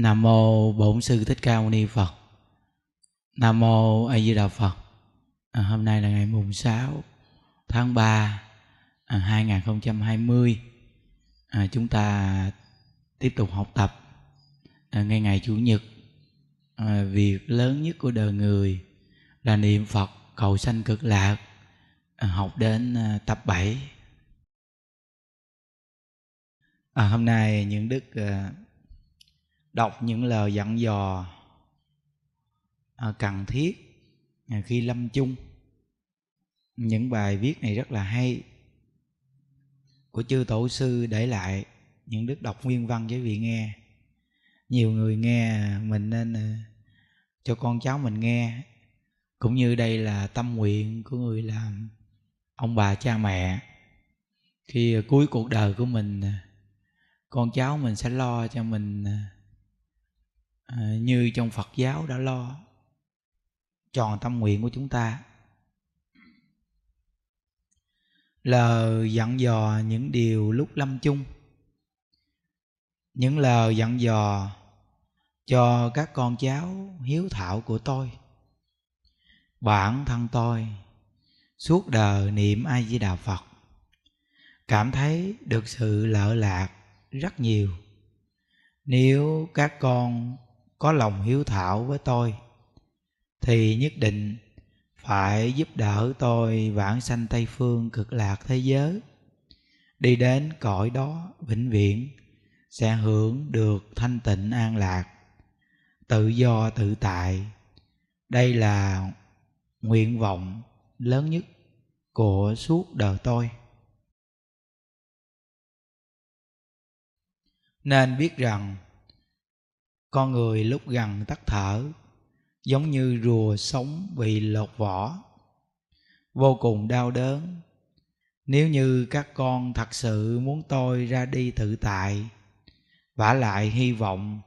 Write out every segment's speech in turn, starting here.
Nam mô Bổn sư Thích Ca Mâu Ni Phật. Nam mô A Di Đà Phật. À, hôm nay là ngày mùng 6 tháng 3 à, 2020. À, chúng ta tiếp tục học tập à, ngay ngày chủ nhật. À, việc lớn nhất của đời người là niệm Phật cầu sanh cực lạc. À, học đến à, tập 7. À, hôm nay những đức à, đọc những lời dặn dò à, cần thiết à, khi lâm chung. Những bài viết này rất là hay của chư tổ sư để lại những đức đọc nguyên văn với vị nghe. Nhiều người nghe mình nên à, cho con cháu mình nghe. Cũng như đây là tâm nguyện của người làm ông bà cha mẹ. Khi cuối cuộc đời của mình con cháu mình sẽ lo cho mình À, như trong phật giáo đã lo tròn tâm nguyện của chúng ta. Lời dặn dò những điều lúc lâm chung. Những lời dặn dò cho các con cháu hiếu thảo của tôi. Bản thân tôi, suốt đời niệm a di đà phật, cảm thấy được sự lợi lạc rất nhiều. Nếu các con có lòng hiếu thảo với tôi, thì nhất định phải giúp đỡ tôi vãng sanh tây phương cực lạc thế giới. Đi đến cõi đó vĩnh viễn sẽ hưởng được thanh tịnh an lạc, tự do tự tại. Đây là nguyện vọng lớn nhất của suốt đời tôi. Nên biết rằng con người lúc gần tắt thở, giống như rùa sống bị lột vỏ. Vô cùng đau đớn. Nếu như các con thật sự muốn tôi ra đi tự tại, vả lại hy vọng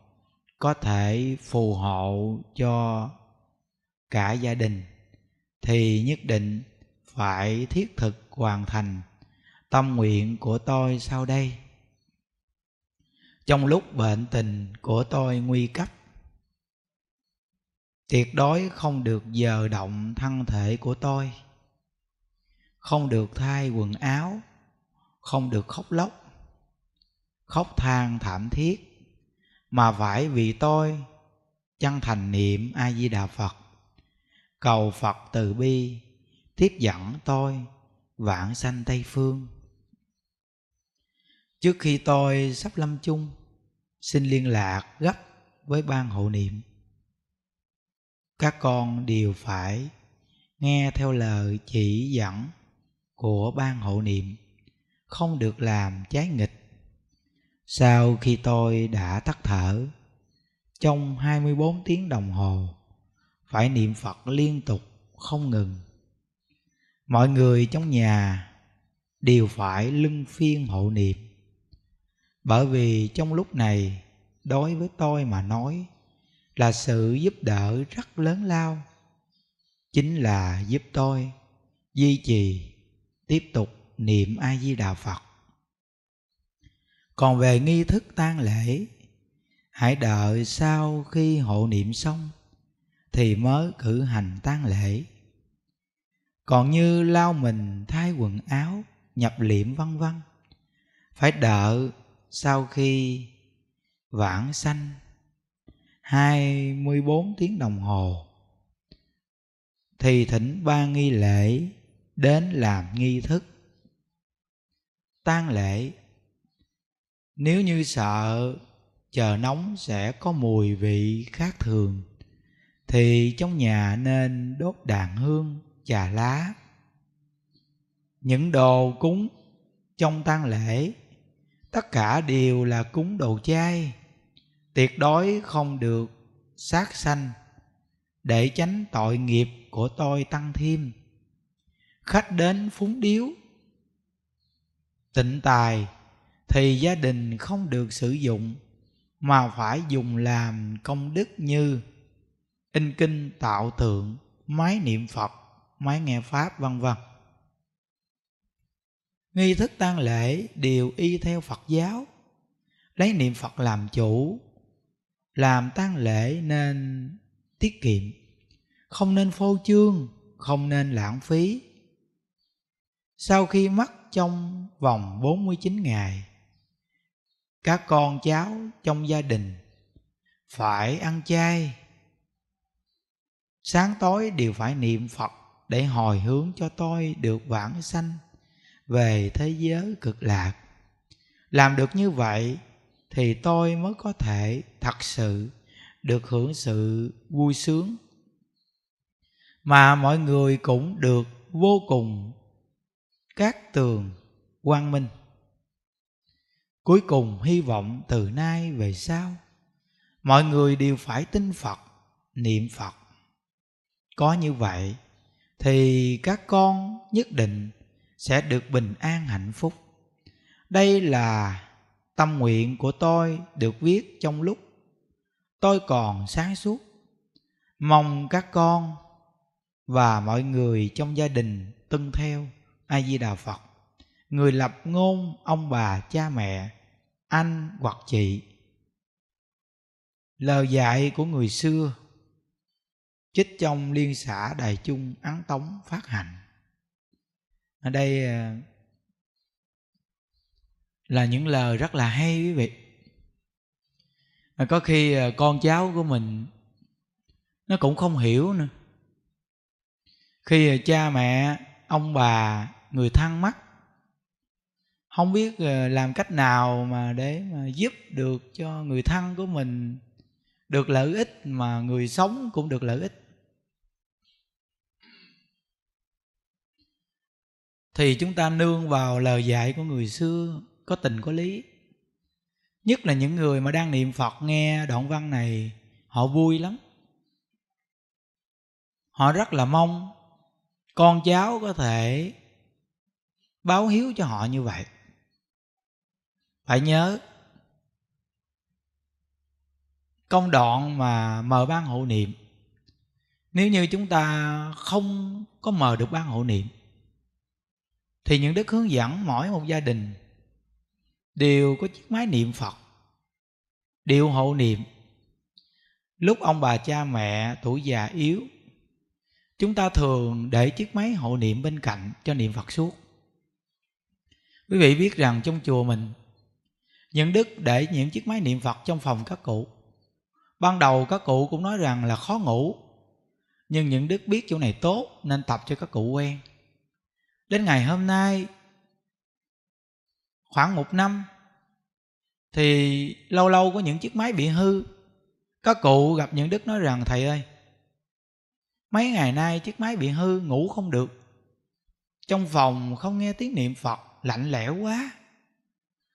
có thể phù hộ cho cả gia đình, thì nhất định phải thiết thực hoàn thành tâm nguyện của tôi sau đây trong lúc bệnh tình của tôi nguy cấp, tuyệt đối không được dờ động thân thể của tôi. Không được thay quần áo, không được khóc lóc, khóc than thảm thiết, mà phải vì tôi chân thành niệm a di đà phật. Cầu phật từ bi, tiếp dẫn tôi vãng sanh tây phương trước khi tôi sắp lâm chung, xin liên lạc gấp với ban hộ niệm. Các con đều phải nghe theo lời chỉ dẫn của ban hộ niệm, không được làm trái nghịch. Sau khi tôi đã tắt thở, trong 24 tiếng đồng hồ, phải niệm Phật liên tục không ngừng. Mọi người trong nhà đều phải lưng phiên hộ niệm bởi vì trong lúc này, đối với tôi mà nói, là sự giúp đỡ rất lớn lao. Chính là giúp tôi duy trì, tiếp tục niệm a di đà phật. Còn về nghi thức tang lễ, hãy đợi sau khi hộ niệm xong thì mới cử hành tang lễ. Còn như lau mình thay quần áo, nhập liệm vân vân, phải đợi sau khi vãng sanh 24 tiếng đồng hồ, thì thỉnh ba nghi lễ đến làm nghi thức, tang lễ. Nếu như sợ, chờ nóng sẽ có mùi vị khác thường, thì trong nhà nên đốt đàn hương trà lá, những đồ cúng trong tang lễ tất cả đều là cúng đồ chay. Tuyệt đối không được sát sanh, để tránh tội nghiệp của tôi tăng thêm. Khách đến phúng điếu. Tịnh tài thì gia đình không được sử dụng, mà phải dùng làm công đức như in kinh tạo tượng, máy niệm phật, máy nghe pháp, vân vân nghi thức tang lễ đều y theo phật giáo. Lấy niệm phật làm chủ, làm tang lễ nên tiết kiệm. Không nên phô trương, không nên lãng phí. Sau khi mất trong vòng 49 ngày, các con cháu trong gia đình phải ăn chay. Sáng tối đều phải niệm phật để hồi hướng cho tôi được vãng sanh về thế giới cực lạc. Làm được như vậy thì tôi mới có thể thật sự được hưởng sự vui sướng. Mà mọi người cũng được vô cùng các tường quang minh. Cuối cùng hy vọng từ nay về sau, mọi người đều phải tin phật, niệm phật. Có như vậy thì các con nhất định sẽ được bình an hạnh phúc. Đây là tâm nguyện của tôi được viết trong lúc tôi còn sáng suốt. Mong các con và mọi người trong gia đình tuân theo a di đà phật. Người lập ngôn ông bà, cha mẹ, anh hoặc chị. Lời dạy của người xưa trích trong liên xã đài chung ấn tống phát hành ở đây à, là những lời rất là hay quý vị. Có khi à, con cháu của mình nó cũng không hiểu nữa. Khi à, cha mẹ, ông bà, người thân mất không biết làm cách nào mà để mà giúp được cho người thân của mình được lợi ích mà người sống cũng được lợi ích. Thì chúng ta nương vào lời dạy của người xưa, có tình có lý. Nhất là những người mà đang niệm phật nghe đoạn văn này, họ vui lắm. Họ rất là mong con cháu có thể báo hiếu cho họ như vậy. Phải nhớ, công đoạn mà mời ban hộ niệm, nếu như chúng ta không có mời được ban hộ niệm thì những đức hướng dẫn mỗi một gia đình đều có chiếc máy niệm phật, đều hộ niệm. Lúc ông bà cha mẹ tuổi già yếu, chúng ta thường để chiếc máy hộ niệm bên cạnh cho niệm phật suốt. Quý vị biết rằng trong chùa mình, những đức để những chiếc máy niệm phật trong phòng các cụ. Ban đầu các cụ cũng nói rằng là khó ngủ, nhưng những đức biết chỗ này tốt nên tập cho các cụ quen đến ngày hôm nay, khoảng một năm, thì lâu lâu có những chiếc máy bị hư. Các cụ gặp những đức nói rằng, thầy ơi, mấy ngày nay chiếc máy bị hư, ngủ không được. Trong phòng không nghe tiếng niệm phật, lạnh lẽo quá.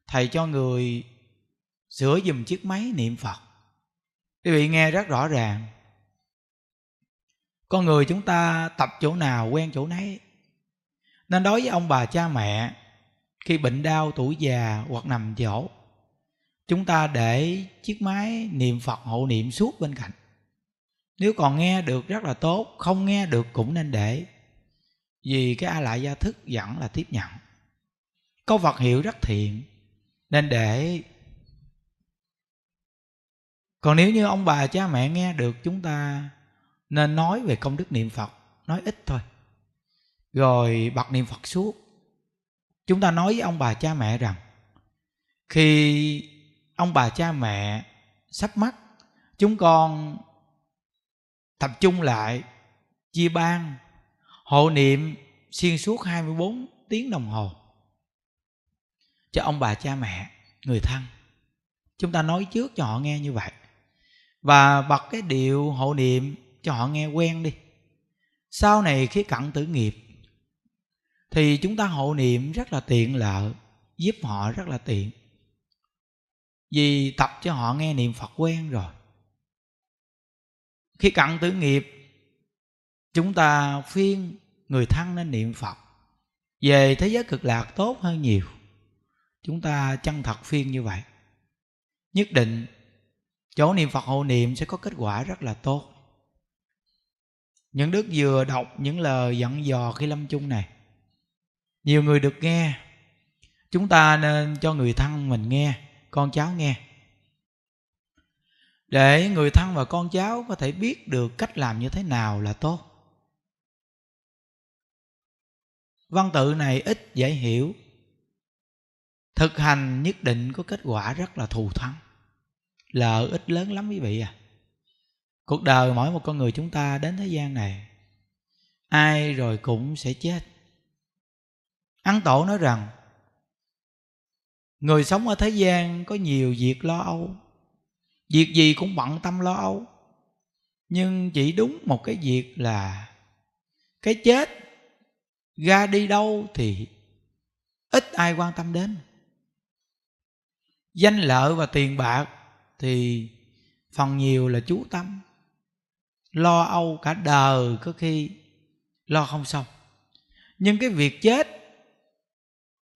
Thầy cho người sửa dùm chiếc máy niệm phật. Quý vị nghe rất rõ ràng. Con người chúng ta tập chỗ nào, quen chỗ nấy nên đối với ông bà cha mẹ, khi bệnh đau, tuổi già hoặc nằm chỗ chúng ta để chiếc máy niệm phật hộ niệm suốt bên cạnh. Nếu còn nghe được rất là tốt, không nghe được cũng nên để, vì cái a lại gia thức vẫn là tiếp nhận. Có vật hiệu rất thiện, nên để. Còn nếu như ông bà cha mẹ nghe được chúng ta, nên nói về công đức niệm phật, nói ít thôi rồi bật niệm phật suốt chúng ta nói với ông bà cha mẹ rằng, khi ông bà cha mẹ sắp mất, chúng con tập trung lại chia ban, hộ niệm xuyên suốt 24 tiếng đồng hồ cho ông bà cha mẹ, người thân. Chúng ta nói trước cho họ nghe như vậy. Và bật cái điệu hộ niệm cho họ nghe quen đi. Sau này khi cận tử nghiệp thì chúng ta hộ niệm rất là tiện lợi, giúp họ rất là tiện. Vì tập cho họ nghe niệm phật quen rồi. Khi cận tử nghiệp, chúng ta phiên người thân nên niệm phật. Về thế giới cực lạc tốt hơn nhiều. Chúng ta chân thật phiên như vậy. Nhất định, chỗ niệm phật hộ niệm sẽ có kết quả rất là tốt. Những đức vừa đọc những lời dặn dò khi lâm chung này nhiều người được nghe. Chúng ta nên cho người thân mình nghe, con cháu nghe. Để người thân và con cháu có thể biết được cách làm như thế nào là tốt. Văn tự này ít dễ hiểu. Thực hành nhất định có kết quả rất là thù thắng. Lợi ích lớn lắm quý vị à. Cuộc đời mỗi một con người chúng ta đến thế gian này, ai rồi cũng sẽ chết ấn tổ nói rằng, người sống ở thế gian có nhiều việc lo âu, việc gì cũng bận tâm lo âu, nhưng chỉ đúng một cái việc là cái chết ra đi đâu thì ít ai quan tâm đến. Danh lợi và tiền bạc thì phần nhiều là chú tâm, lo âu cả đời có khi lo không xong. Nhưng cái việc chết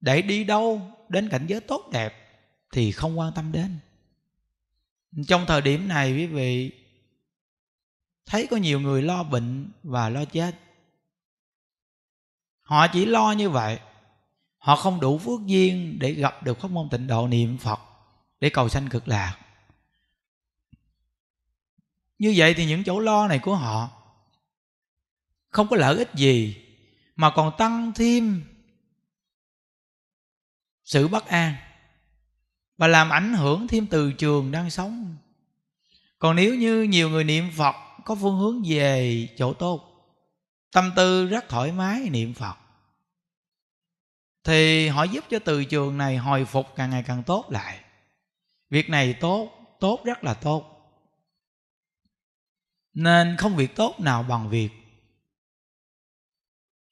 để đi đâu đến cảnh giới tốt đẹp thì không quan tâm đến. Trong thời điểm này quý vị, thấy có nhiều người lo bệnh và lo chết. Họ chỉ lo như vậy. Họ không đủ phước duyên để gặp được pháp môn tịnh độ niệm phật để cầu sanh cực lạc. Như vậy thì những chỗ lo này của họ không có lợi ích gì, mà còn tăng thêm sự bất an và làm ảnh hưởng thêm từ trường đang sống. Còn nếu như nhiều người niệm phật có phương hướng về chỗ tốt, tâm tư rất thoải mái niệm phật, thì họ giúp cho từ trường này hồi phục càng ngày càng tốt lại. Việc này tốt tốt rất là tốt. Nên không việc tốt nào bằng việc.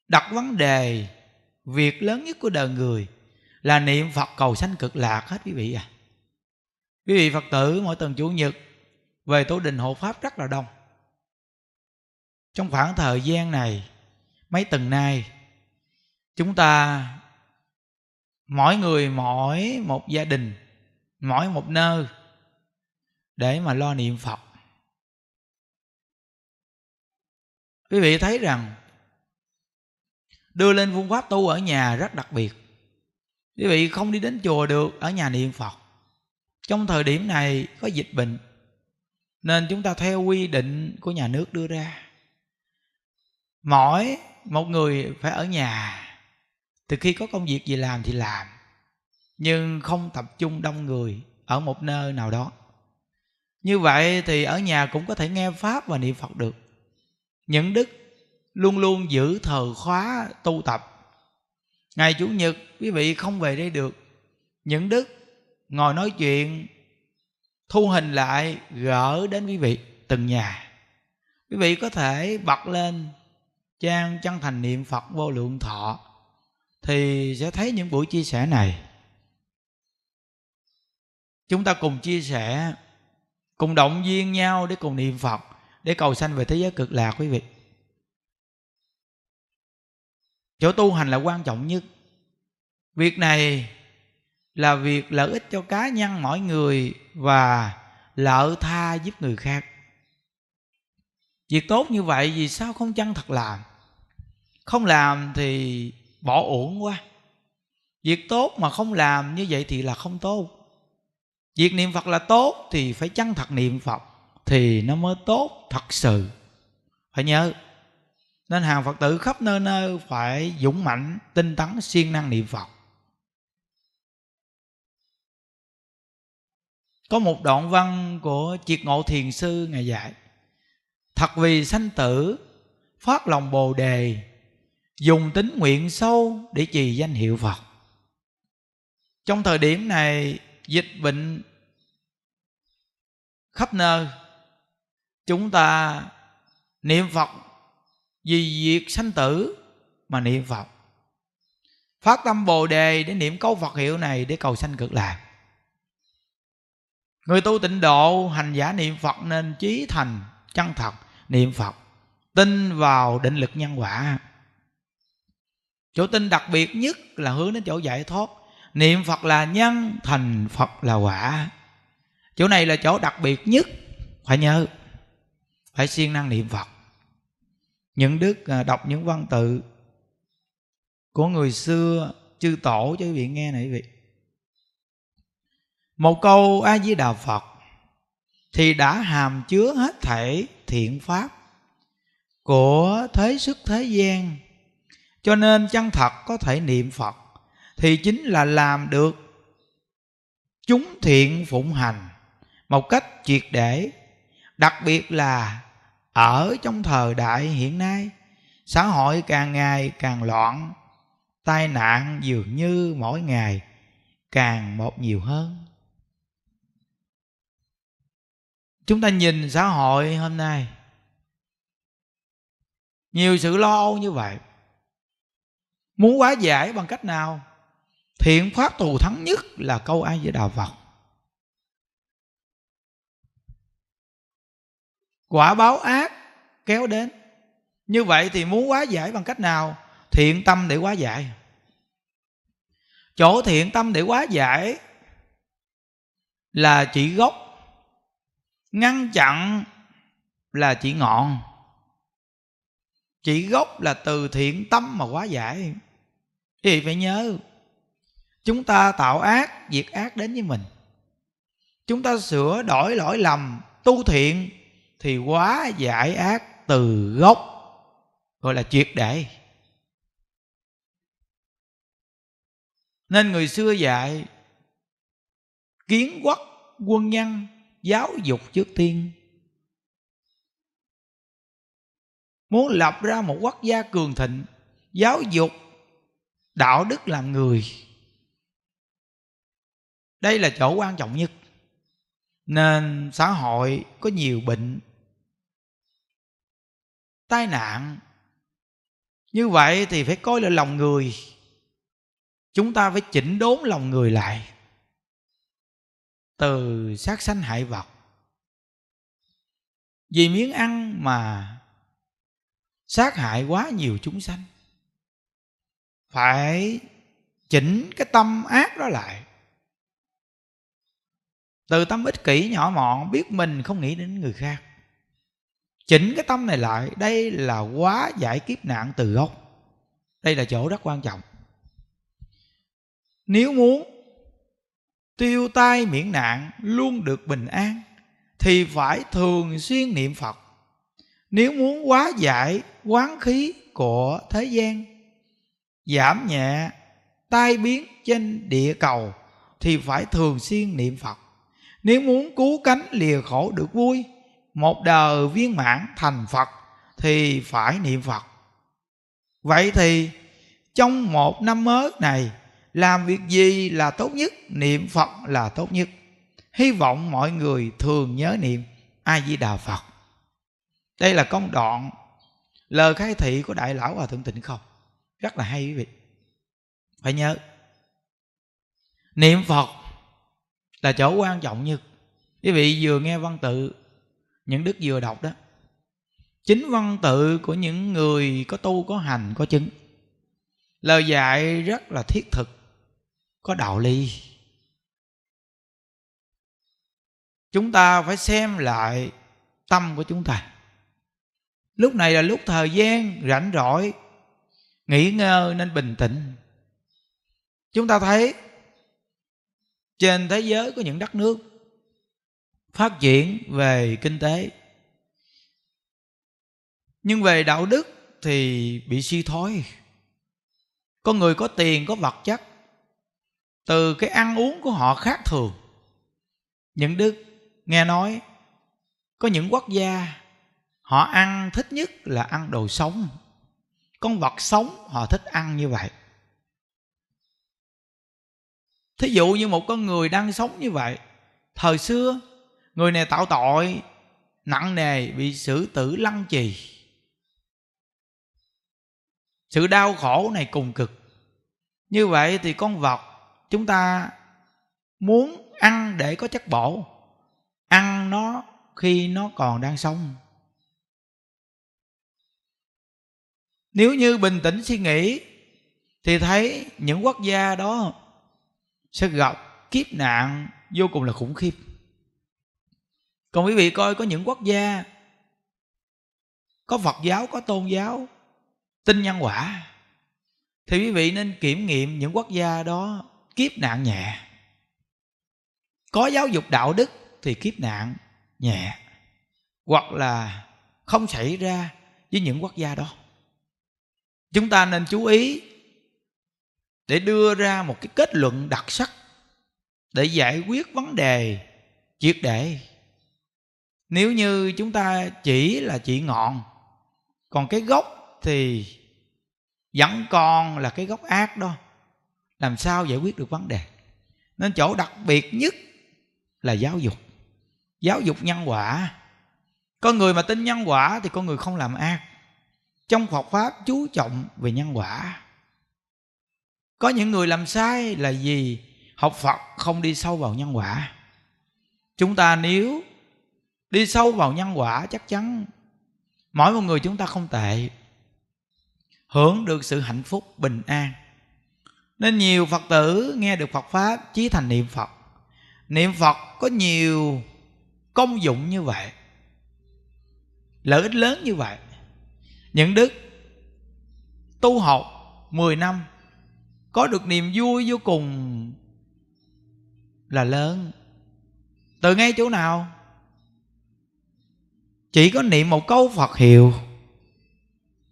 Đặt vấn đề, việc lớn nhất của đời người là niệm phật cầu sanh cực lạc hết quý vị à. Quý vị phật tử mỗi tuần chủ nhật về tổ đình hộ pháp rất là đông. Trong khoảng thời gian này, mấy tuần nay, chúng ta, mỗi người mỗi một gia đình, mỗi một nơi để mà lo niệm phật. Quý vị thấy rằng, đưa lên phương pháp tu ở nhà rất đặc biệt quý vị không đi đến chùa được, ở nhà niệm phật. Trong thời điểm này có dịch bệnh, nên chúng ta theo quy định của nhà nước đưa ra. Mỗi một người phải ở nhà, từ khi có công việc gì làm thì làm, nhưng không tập trung đông người ở một nơi nào đó. Như vậy thì ở nhà cũng có thể nghe pháp và niệm phật được. Những đức luôn luôn giữ thờ khóa tu tập ngày chủ nhật, quý vị không về đây được. Những đức ngồi nói chuyện, thu hình lại, gỡ đến quý vị từng nhà. Quý vị có thể bật lên trang chân thành niệm phật vô lượng thọ, thì sẽ thấy những buổi chia sẻ này. Chúng ta cùng chia sẻ, cùng động viên nhau để cùng niệm phật, để cầu sanh về thế giới cực lạc, quý vị chỗ tu hành là quan trọng nhất. Việc này là việc lợi ích cho cá nhân mỗi người và lợi tha giúp người khác. Việc tốt như vậy vì sao không chân thật làm? Không làm thì bỏ uổng quá. Việc tốt mà không làm như vậy thì là không tốt. Việc niệm phật là tốt thì phải chân thật niệm phật thì nó mới tốt thật sự. Phải nhớ nên hàng phật tử khắp nơi nơi phải dũng mạnh, tinh tấn, siêng năng niệm phật. Có một đoạn văn của triệt ngộ thiền sư ngài dạy, thật vì sanh tử, phát lòng bồ đề, dùng tính nguyện sâu để trì danh hiệu phật. Trong thời điểm này, dịch bệnh khắp nơi, chúng ta niệm phật vì việc sanh tử mà niệm phật. Phát tâm bồ đề để niệm câu phật hiệu này để cầu sanh cực lạc. Người tu tịnh độ hành giả niệm phật nên trí thành chân thật, niệm phật, tin vào định lực nhân quả. Chỗ tin đặc biệt nhất là hướng đến chỗ giải thoát. Niệm phật là nhân, thành phật là quả. Chỗ này là chỗ đặc biệt nhất, phải nhớ, phải siêng năng niệm phật những đức à, đọc những văn tự của người xưa, chư tổ cho quý vị nghe này quý vị. Một câu a di đà phật, thì đã hàm chứa hết thể thiện pháp của thế sức thế gian. Cho nên chân thật có thể niệm phật, thì chính là làm được chúng thiện phụng hành một cách triệt để. Đặc biệt là ở trong thời đại hiện nay, xã hội càng ngày càng loạn, tai nạn dường như mỗi ngày càng một nhiều hơn. Chúng ta nhìn xã hội hôm nay, nhiều sự lo âu như vậy. Muốn hóa giải bằng cách nào? Thiện pháp thù thắng nhất là câu ai với đạo phật. Quả báo ác kéo đến. Như vậy thì muốn hóa giải bằng cách nào? Thiện tâm để hóa giải. Chỗ thiện tâm để hóa giải là chỉ gốc, ngăn chặn là chỉ ngọn. Chỉ gốc là từ thiện tâm mà hóa giải. Thì phải nhớ, chúng ta tạo ác, diệt ác đến với mình. Chúng ta sửa đổi lỗi lầm, tu thiện thì quá giải ác từ gốc, gọi là triệt để. Nên người xưa dạy, kiến quốc quân nhân giáo dục trước tiên. Muốn lập ra một quốc gia cường thịnh, giáo dục đạo đức làm người. Đây là chỗ quan trọng nhất. Nên xã hội có nhiều bệnh tai nạn. Như vậy thì phải coi là lòng người. Chúng ta phải chỉnh đốn lòng người lại. Từ sát sanh hại vật. Vì miếng ăn mà sát hại quá nhiều chúng sanh, phải chỉnh cái tâm ác đó lại. Từ tâm ích kỷ nhỏ mọn, biết mình không nghĩ đến người khác chỉnh cái tâm này lại, đây là quá giải kiếp nạn từ gốc. Đây là chỗ rất quan trọng. Nếu muốn tiêu tai miễn nạn, luôn được bình an, thì phải thường xuyên niệm phật. Nếu muốn quá giải quán khí của thế gian, giảm nhẹ tai biến trên địa cầu, thì phải thường xuyên niệm phật. Nếu muốn cứu cánh lìa khổ được vui một đời viên mãn thành phật thì phải niệm phật. Vậy thì trong một năm mới này, làm việc gì là tốt nhất, niệm phật là tốt nhất. Hy vọng mọi người thường nhớ niệm a di đà phật. Đây là công đoạn, lời khai thị của đại lão hòa thượng tịnh không? Rất là hay quý vị. Phải nhớ, niệm phật là chỗ quan trọng nhất. Quý vị vừa nghe văn tự những đức vừa đọc đó. Chính văn tự của những người có tu, có hành, có chứng. Lời dạy rất là thiết thực, có đạo lý. Chúng ta phải xem lại tâm của chúng ta. Lúc này là lúc thời gian rảnh rỗi, nghỉ ngơi nên bình tĩnh. Chúng ta thấy trên thế giới có những đất nước phát triển về kinh tế. Nhưng về đạo đức thì bị suy thoái. Có người có tiền, có vật chất. Từ cái ăn uống của họ khác thường. Những đức nghe nói, có những quốc gia, họ ăn thích nhất là ăn đồ sống. Con vật sống, họ thích ăn như vậy. Thí dụ như một con người đang sống như vậy, thời xưa người này tạo tội, nặng nề bị xử tử lăng trì. Sự đau khổ này cùng cực. Như vậy thì con vật chúng ta muốn ăn để có chất bổ. Ăn nó khi nó còn đang sống. Nếu như bình tĩnh suy nghĩ, thì thấy những quốc gia đó sẽ gặp kiếp nạn vô cùng là khủng khiếp còn quý vị coi, có những quốc gia, có phật giáo, có tôn giáo, tin nhân quả, thì quý vị nên kiểm nghiệm những quốc gia đó kiếp nạn nhẹ. Có giáo dục đạo đức thì kiếp nạn nhẹ, hoặc là không xảy ra với những quốc gia đó. Chúng ta nên chú ý để đưa ra một cái kết luận đặc sắc để giải quyết vấn đề triệt để nếu như chúng ta chỉ là chỉ ngọn, còn cái gốc thì vẫn còn là cái gốc ác đó, làm sao giải quyết được vấn đề? Nên chỗ đặc biệt nhất là giáo dục. Giáo dục nhân quả. Con người mà tin nhân quả thì con người không làm ác. Trong Phật pháp chú trọng về nhân quả. Có những người làm sai là gì học Phật không đi sâu vào nhân quả. Chúng ta nếu đi sâu vào nhân quả chắc chắn, mỗi một người chúng ta không tệ, hưởng được sự hạnh phúc bình an. Nên nhiều phật tử nghe được phật pháp chí thành niệm phật. Niệm phật có nhiều công dụng như vậy, lợi ích lớn như vậy. Những đức tu học 10 năm, có được niềm vui vô cùng là lớn. Từ ngay chỗ nào? Chỉ có niệm một câu phật hiệu.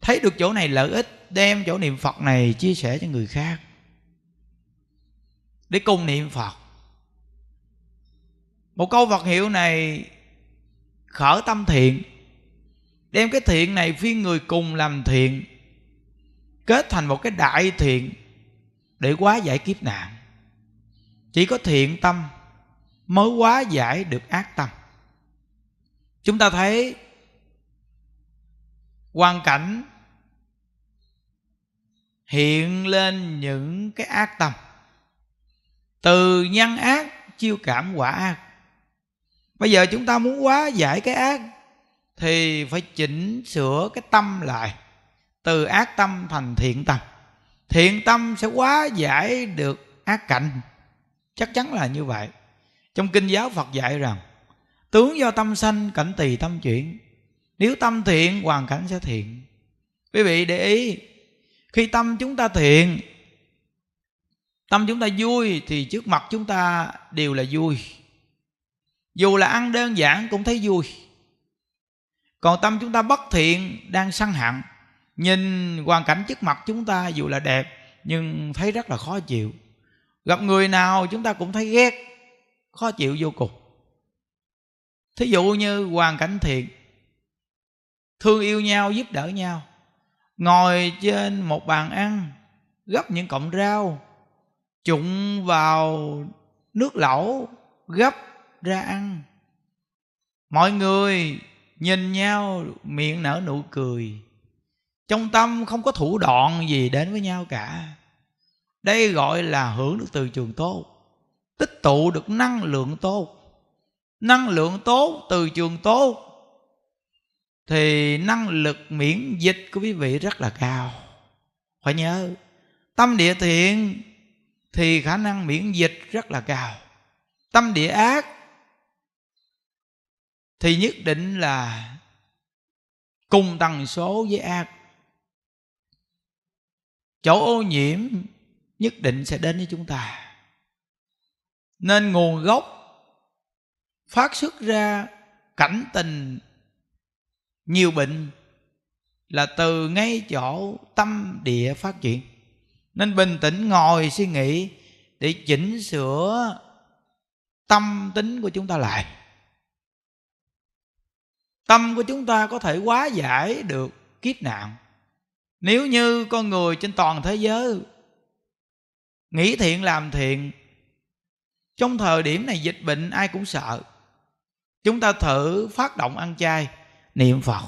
Thấy được chỗ này lợi ích, đem chỗ niệm phật này chia sẻ cho người khác. Để cùng niệm phật. Một câu phật hiệu này khởi tâm thiện, đem cái thiện này phiên người cùng làm thiện, kết thành một cái đại thiện để hóa giải kiếp nạn. Chỉ có thiện tâm mới hóa giải được ác tâm chúng ta thấy hoàn cảnh hiện lên những cái ác tâm. Từ nhân ác chiêu cảm quả ác. Bây giờ chúng ta muốn hóa giải cái ác thì phải chỉnh sửa cái tâm lại. Từ ác tâm thành thiện tâm. Thiện tâm sẽ hóa giải được ác cảnh. Chắc chắn là như vậy. Trong kinh giáo phật dạy rằng tướng do tâm sanh, cảnh tỳ tâm chuyển. Nếu tâm thiện, hoàn cảnh sẽ thiện. Quý vị để ý, khi tâm chúng ta thiện, tâm chúng ta vui thì trước mặt chúng ta đều là vui. Dù là ăn đơn giản cũng thấy vui. Còn tâm chúng ta bất thiện, đang săn hẳn nhìn hoàn cảnh trước mặt chúng ta dù là đẹp, nhưng thấy rất là khó chịu. Gặp người nào chúng ta cũng thấy ghét, khó chịu vô cùng thí dụ như hoàn cảnh thiện thương yêu nhau, giúp đỡ nhau, ngồi trên một bàn ăn gấp những cọng rau trụng vào nước lẩu gấp ra ăn. Mọi người nhìn nhau, miệng nở nụ cười. Trong tâm không có thủ đoạn gì đến với nhau cả. Đây gọi là hưởng được từ trường tốt, tích tụ được năng lượng tốt năng lượng tốt, từ trường tốt, thì năng lực miễn dịch của quý vị rất là cao. Phải nhớ, tâm địa thiện thì khả năng miễn dịch rất là cao. Tâm địa ác thì nhất định là cùng tần số với ác. Chỗ ô nhiễm nhất định sẽ đến với chúng ta. Nên nguồn gốc phát xuất ra cảnh tình. Nhiều bệnh là từ ngay chỗ tâm địa phát triển. Nên bình tĩnh ngồi suy nghĩ để chỉnh sửa tâm tính của chúng ta lại. Tâm của chúng ta có thể quá giải được kiếp nạn. Nếu như con người trên toàn thế giới nghĩ thiện làm thiện, trong thời điểm này dịch bệnh ai cũng sợ chúng ta thử phát động ăn chay, niệm phật.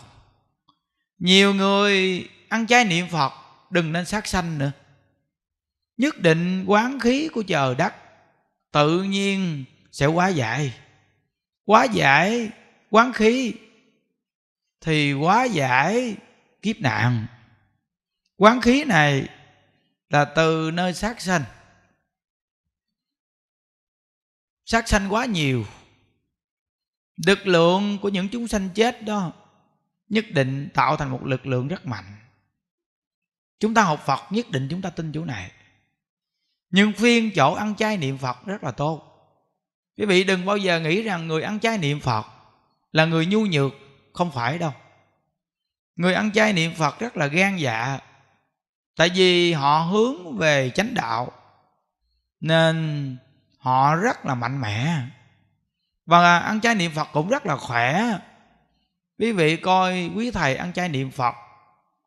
Nhiều người ăn chay niệm phật, đừng nên sát sanh nữa. Nhất định quán khí của trời đất tự nhiên sẽ quá giải. Quá giải quán khí thì quá giải kiếp nạn. Quán khí này là từ nơi sát sanh. Sát sanh quá nhiều lực lượng của những chúng sanh chết đó nhất định tạo thành một lực lượng rất mạnh. Chúng ta học phật nhất định chúng ta tin chỗ này. Nhưng phiên chỗ ăn chay niệm phật rất là tốt. Quý vị đừng bao giờ nghĩ rằng người ăn chay niệm phật là người nhu nhược, không phải đâu. Người ăn chay niệm phật rất là gan dạ tại vì họ hướng về chánh đạo, nên họ rất là mạnh mẽ và ăn chay niệm phật cũng rất là khỏe. Quý vị coi quý thầy ăn chay niệm phật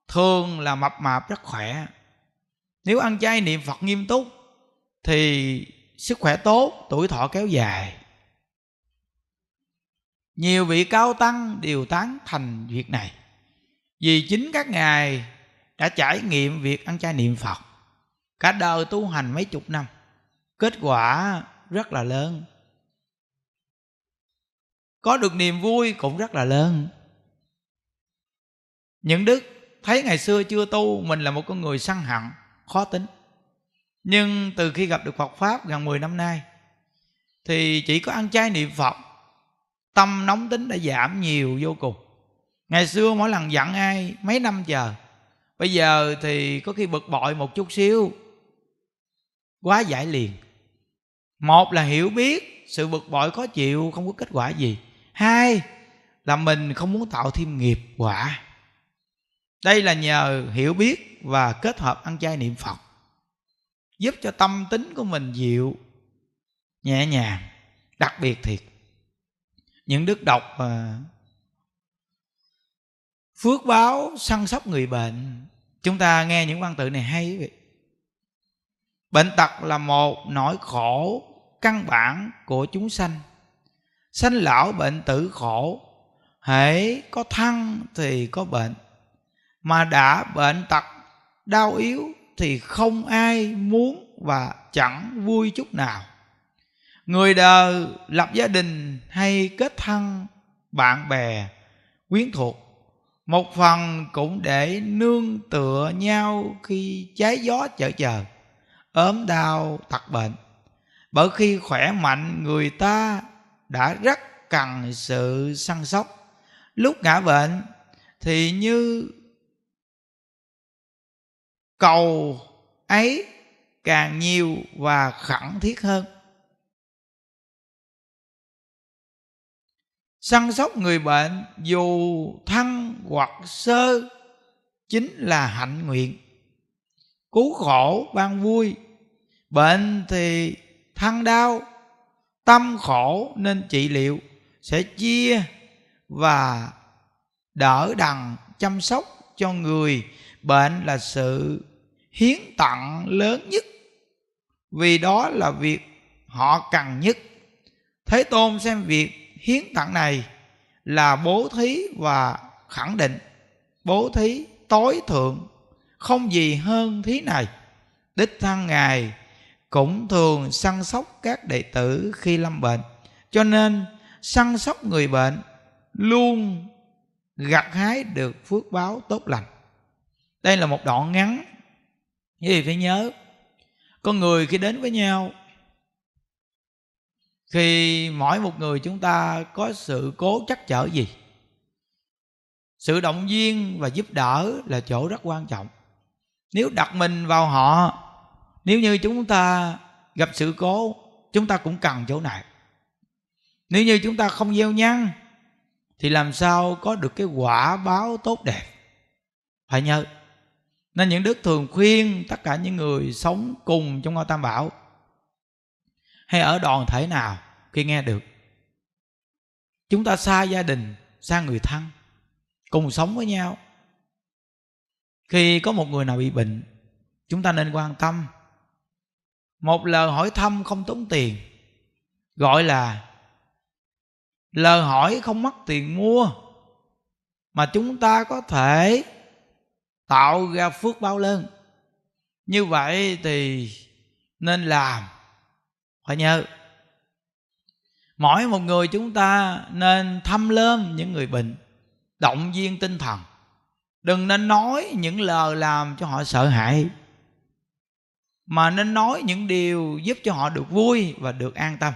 thường là mập mạp rất khỏe. Nếu ăn chay niệm phật nghiêm túc thì sức khỏe tốt, tuổi thọ kéo dài. Nhiều vị cao tăng đều tán thành việc này. Vì chính các ngài đã trải nghiệm việc ăn chay niệm phật. Cả đời tu hành mấy chục năm, kết quả rất là lớn có được niềm vui cũng rất là lớn. Những đức thấy ngày xưa chưa tu, mình là một con người săn hận, khó tính. Nhưng từ khi gặp được Phật Pháp gần 10 năm nay, Thì chỉ có ăn chay niệm Phật, Tâm nóng tính đã giảm nhiều vô cùng. Ngày xưa mỗi lần giận ai mấy năm chờ, Bây giờ thì có khi bực bội một chút xíu, Quá giải liền. Một là hiểu biết, Sự bực bội khó chịu, không có kết quả gì. Hai là mình không muốn tạo thêm nghiệp quả. Đây là nhờ hiểu biết và kết hợp ăn chay niệm Phật giúp cho tâm tính của mình dịu nhẹ nhàng đặc biệt thiệt. Những đức đọc à, phước báo săn sóc người bệnh chúng ta nghe những văn tự này hay vậy. Bệnh tật là một nỗi khổ căn bản của chúng sanh sanh lão bệnh tử khổ, hễ có thăng thì có bệnh. Mà đã bệnh tật, đau yếu thì không ai muốn và chẳng vui chút nào. Người đời lập gia đình hay kết thân, bạn bè, quyến thuộc, một phần cũng để nương tựa nhau khi trái gió chở chờ ốm đau tật bệnh. Bởi khi khỏe mạnh, người ta đã rất cần sự săn sóc. Lúc ngã bệnh thì như cầu ấy càng nhiều và khẩn thiết hơn. Săn sóc người bệnh dù thăng hoặc sơ chính là hạnh nguyện. Cứu khổ ban vui, bệnh thì thăng đau tâm khổ nên trị liệu, sẽ chia và đỡ đằng chăm sóc cho người. Bệnh là sự hiến tặng lớn nhất, vì đó là việc họ cần nhất. Thế tôn xem việc hiến tặng này là bố thí và khẳng định, bố thí tối thượng, không gì hơn thí này. Đích thân ngài cũng thường săn sóc các đệ tử khi lâm bệnh. Cho nên, săn sóc người bệnh luôn gặt hái được phước báo tốt lành. Đây là một đoạn ngắn. Như vậy phải nhớ con người khi đến với nhau khi mỗi một người chúng ta có sự cố chắc chở gì? Sự động viên và giúp đỡ là chỗ rất quan trọng. Nếu đặt mình vào họ nếu như chúng ta gặp sự cố, chúng ta cũng cần chỗ này. Nếu như chúng ta không gieo nhân thì làm sao có được cái quả báo tốt đẹp? Phải nhớ. Nên những đức thường khuyên tất cả những người sống cùng trong ngôi tam bảo, hay ở đoàn thể nào khi nghe được, chúng ta xa gia đình, xa người thân, cùng sống với nhau. Khi có một người nào bị bệnh, chúng ta nên quan tâm một lời hỏi thăm không tốn tiền, gọi là lời hỏi không mất tiền mua, mà chúng ta có thể tạo ra phước bao lớn. Như vậy thì nên làm, phải nhớ. Mỗi một người chúng ta nên thăm lơm những người bệnh, động viên tinh thần. Đừng nên nói những lời làm cho họ sợ hãi mà nên nói những điều giúp cho họ được vui và được an tâm.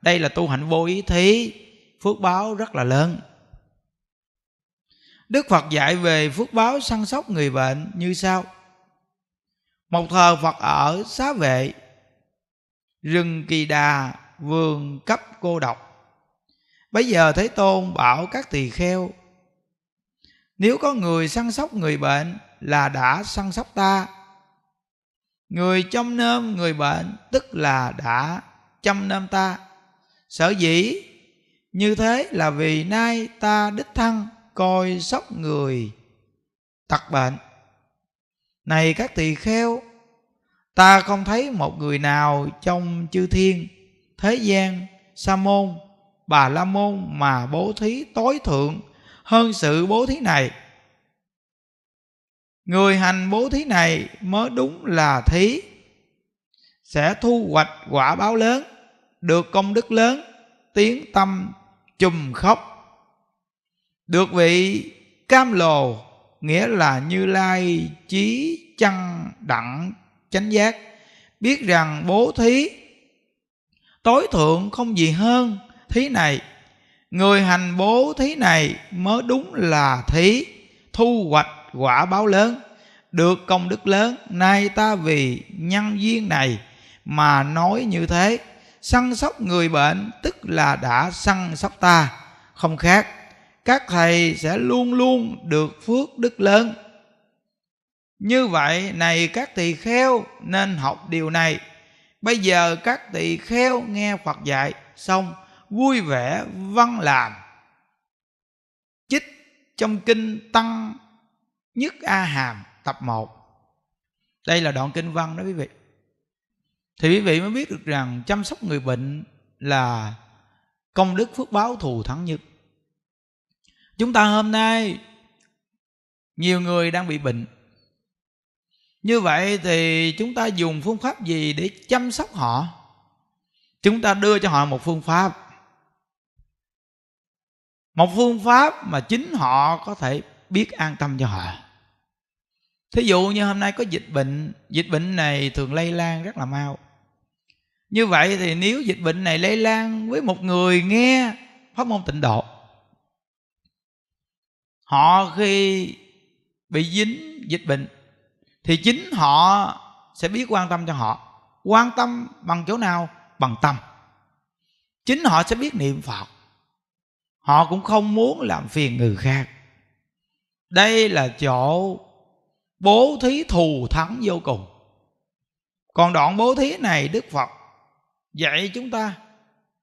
Đây là tu hạnh vô ý thí, phước báo rất là lớn. Đức Phật dạy về phước báo săn sóc người bệnh như sau. Một thờ Phật ở xá vệ, Rừng kỳ đà, vườn cấp cô độc. Bây giờ thế tôn bảo các tỳ kheo, nếu có người săn sóc người bệnh là đã săn sóc ta người chăm nom người bệnh, tức là đã chăm nom ta. Sở dĩ như thế là vì nay ta đích thân coi sóc người tật bệnh. Này các tỳ kheo, ta không thấy một người nào trong chư thiên, thế gian, sa môn, bà la môn mà bố thí tối thượng hơn sự bố thí này người hành bố thí này mới đúng là thí. Sẽ thu hoạch quả báo lớn, được công đức lớn, tiếng tâm chùm khóc. Được vị cam lồ, nghĩa là như lai chí chăng đặng chánh giác, biết rằng bố thí tối thượng không gì hơn thí này. Người hành bố thí này mới đúng là thí, thu hoạch quả báo lớn, được công đức lớn. Nay ta vì nhân duyên này mà nói như thế. Săn sóc người bệnh, tức là đã săn sóc ta. Không khác, các thầy sẽ luôn luôn được phước đức lớn. Như vậy này các tỳ kheo nên học điều này. Bây giờ các tỳ kheo nghe phật dạy, xong vui vẻ văn làm. Chích trong kinh tăng nhất a hàm tập 1 đây là đoạn kinh văn đó quý vị. Thì quý vị mới biết được rằng chăm sóc người bệnh là công đức phước báo thù thắng nhất. Chúng ta hôm nay, nhiều người đang bị bệnh. Như vậy thì chúng ta dùng phương pháp gì để chăm sóc họ? Chúng ta đưa cho họ một phương pháp. Một phương pháp mà chính họ có thể biết an tâm cho họ. Thí dụ như hôm nay có dịch bệnh dịch bệnh này thường lây lan rất là mau. Như vậy thì nếu dịch bệnh này lây lan với một người nghe pháp môn tịnh độ, họ khi bị dính dịch bệnh thì chính họ sẽ biết quan tâm cho họ. Quan tâm bằng chỗ nào? Bằng tâm. Chính họ sẽ biết niệm phật. Họ cũng không muốn làm phiền người khác đây là chỗ bố thí thù thắng vô cùng. Còn đoạn bố thí này đức phật dạy chúng ta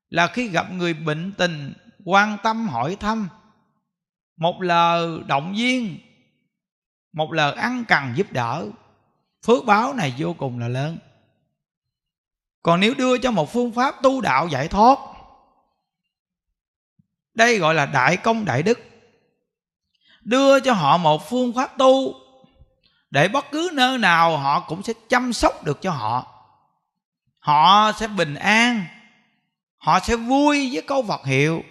là khi gặp người bệnh tình quan tâm hỏi thăm, một lời động viên, một lời ăn cần giúp đỡ, phước báo này vô cùng là lớn. Còn nếu đưa cho một phương pháp tu đạo giải thoát, đây gọi là đại công đại đức đưa cho họ một phương pháp tu, để bất cứ nơi nào họ cũng sẽ chăm sóc được cho họ. Họ sẽ bình an, họ sẽ vui với câu Phật hiệu.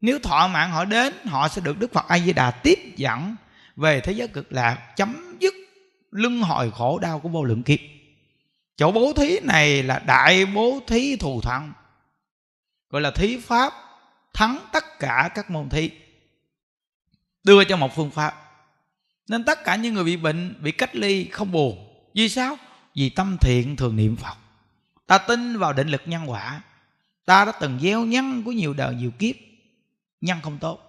Nếu thọ mạng họ đến, họ sẽ được Đức Phật A Di Đà tiếp dẫn về thế giới cực lạc, chấm dứt lưng hồi khổ đau của vô lượng kiếp. Chỗ bố thí này là đại bố thí thù thắng, gọi là thí pháp thắng tất cả các môn thí đưa cho một phương pháp. Nên tất cả những người bị bệnh, bị cách ly không buồn. Vì sao? Vì tâm thiện thường niệm phật. Ta tin vào định lực nhân quả. Ta đã từng gieo nhân của nhiều đời, nhiều kiếp. Nhân không tốt.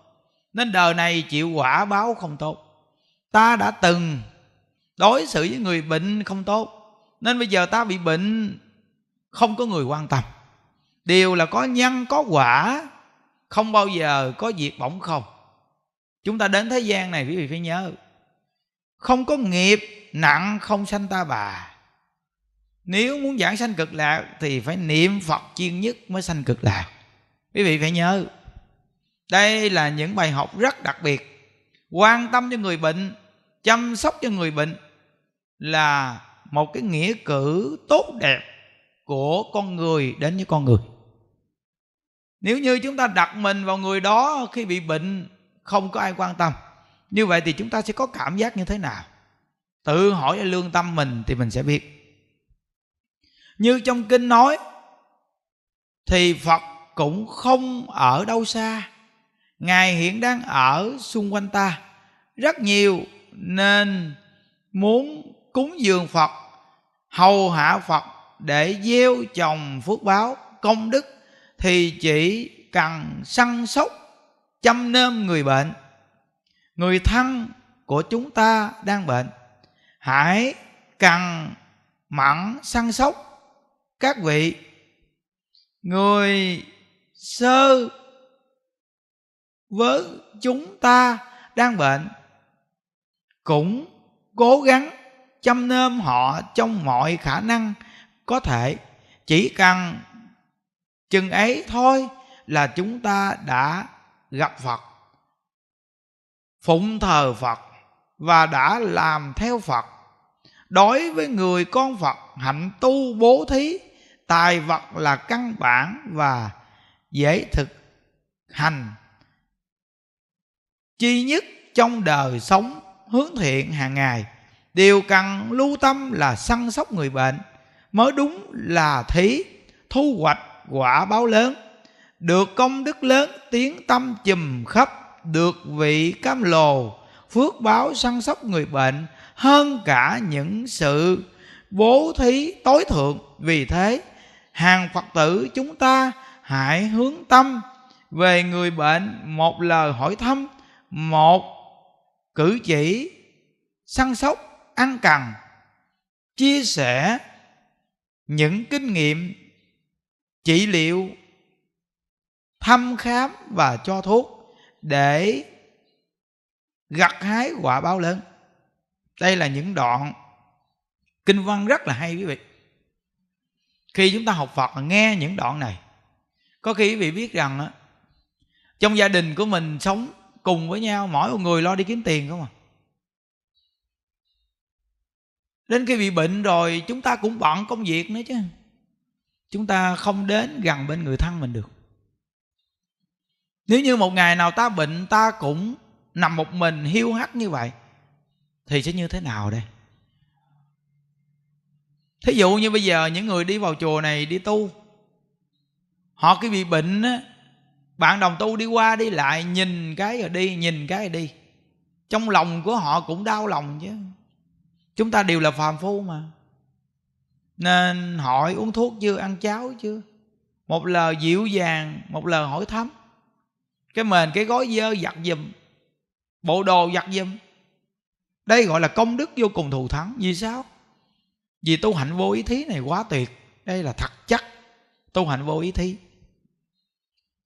Nên đời này chịu quả báo không tốt. Ta đã từng đối xử với người bệnh không tốt. Nên bây giờ ta bị bệnh, không có người quan tâm. Điều là có nhân có quả, không bao giờ có việc bỗng không chúng ta đến thế gian này, quý vị phải nhớ, không có nghiệp, nặng, không sanh ta bà. Nếu muốn giảng sanh cực lạc thì phải niệm phật chuyên nhất mới sanh cực lạc. Quý vị phải nhớ, đây là những bài học rất đặc biệt. Quan tâm cho người bệnh, chăm sóc cho người bệnh là một cái nghĩa cử tốt đẹp của con người đến với con người. Nếu như chúng ta đặt mình vào người đó khi bị bệnh không có ai quan tâm. Như vậy thì chúng ta sẽ có cảm giác như thế nào? Tự hỏi cho lương tâm mình thì mình sẽ biết. Như trong kinh nói, thì phật cũng không ở đâu xa. Ngài hiện đang ở xung quanh ta. Rất nhiều nên muốn cúng dường phật, hầu hạ phật để gieo trồng phước báo công đức thì chỉ cần săn sóc chăm nom người bệnh. Người thân của chúng ta đang bệnh, hãy cần mẫn săn sóc các vị. Người sơ với chúng ta đang bệnh, cũng cố gắng chăm nom họ trong mọi khả năng có thể. Chỉ cần chừng ấy thôi là chúng ta đã gặp phật, phụng thờ phật và đã làm theo phật. Đối với người con phật, hạnh tu bố thí, tài vật là căn bản và dễ thực hành. Chi nhất trong đời sống hướng thiện hàng ngày, điều cần lưu tâm là săn sóc người bệnh mới đúng là thí, thu hoạch quả báo lớn được công đức lớn, tiếng tâm chùm khắp, được vị cam lồ, phước báo săn sóc người bệnh hơn cả những sự bố thí tối thượng. Vì thế, hàng phật tử chúng ta hãy hướng tâm về người bệnh một lời hỏi thăm, một cử chỉ săn sóc, ăn cần chia sẻ những kinh nghiệm, trị liệu thăm khám và cho thuốc để gặt hái quả báo lớn. Đây là những đoạn kinh văn rất là hay quý vị. Khi chúng ta học phật nghe những đoạn này, có khi quý vị biết rằng trong gia đình của mình sống cùng với nhau, mỗi một người lo đi kiếm tiền không à. Đến khi bị bệnh rồi, chúng ta cũng bận công việc nữa chứ. Chúng ta không đến gần bên người thân mình được nếu như một ngày nào ta bệnh, ta cũng nằm một mình hiu hắt như vậy, thì sẽ như thế nào đây? Thí dụ như bây giờ những người đi vào chùa này đi tu, họ cái bị bệnh á, bạn đồng tu đi qua đi lại, nhìn cái rồi đi, nhìn cái rồi đi. Trong lòng của họ cũng đau lòng chứ. Chúng ta đều là phàm phu mà. Nên hỏi uống thuốc chưa, ăn cháo chưa? Một lời dịu dàng, một lời hỏi thăm cái mền, cái gói dơ giặt giùm. Bộ đồ giặt giùm. Đây gọi là công đức vô cùng thù thắng. Vì sao? Vì tu hạnh vô ý thí này quá tuyệt. Đây là thật chắc. Tu hạnh vô ý thí.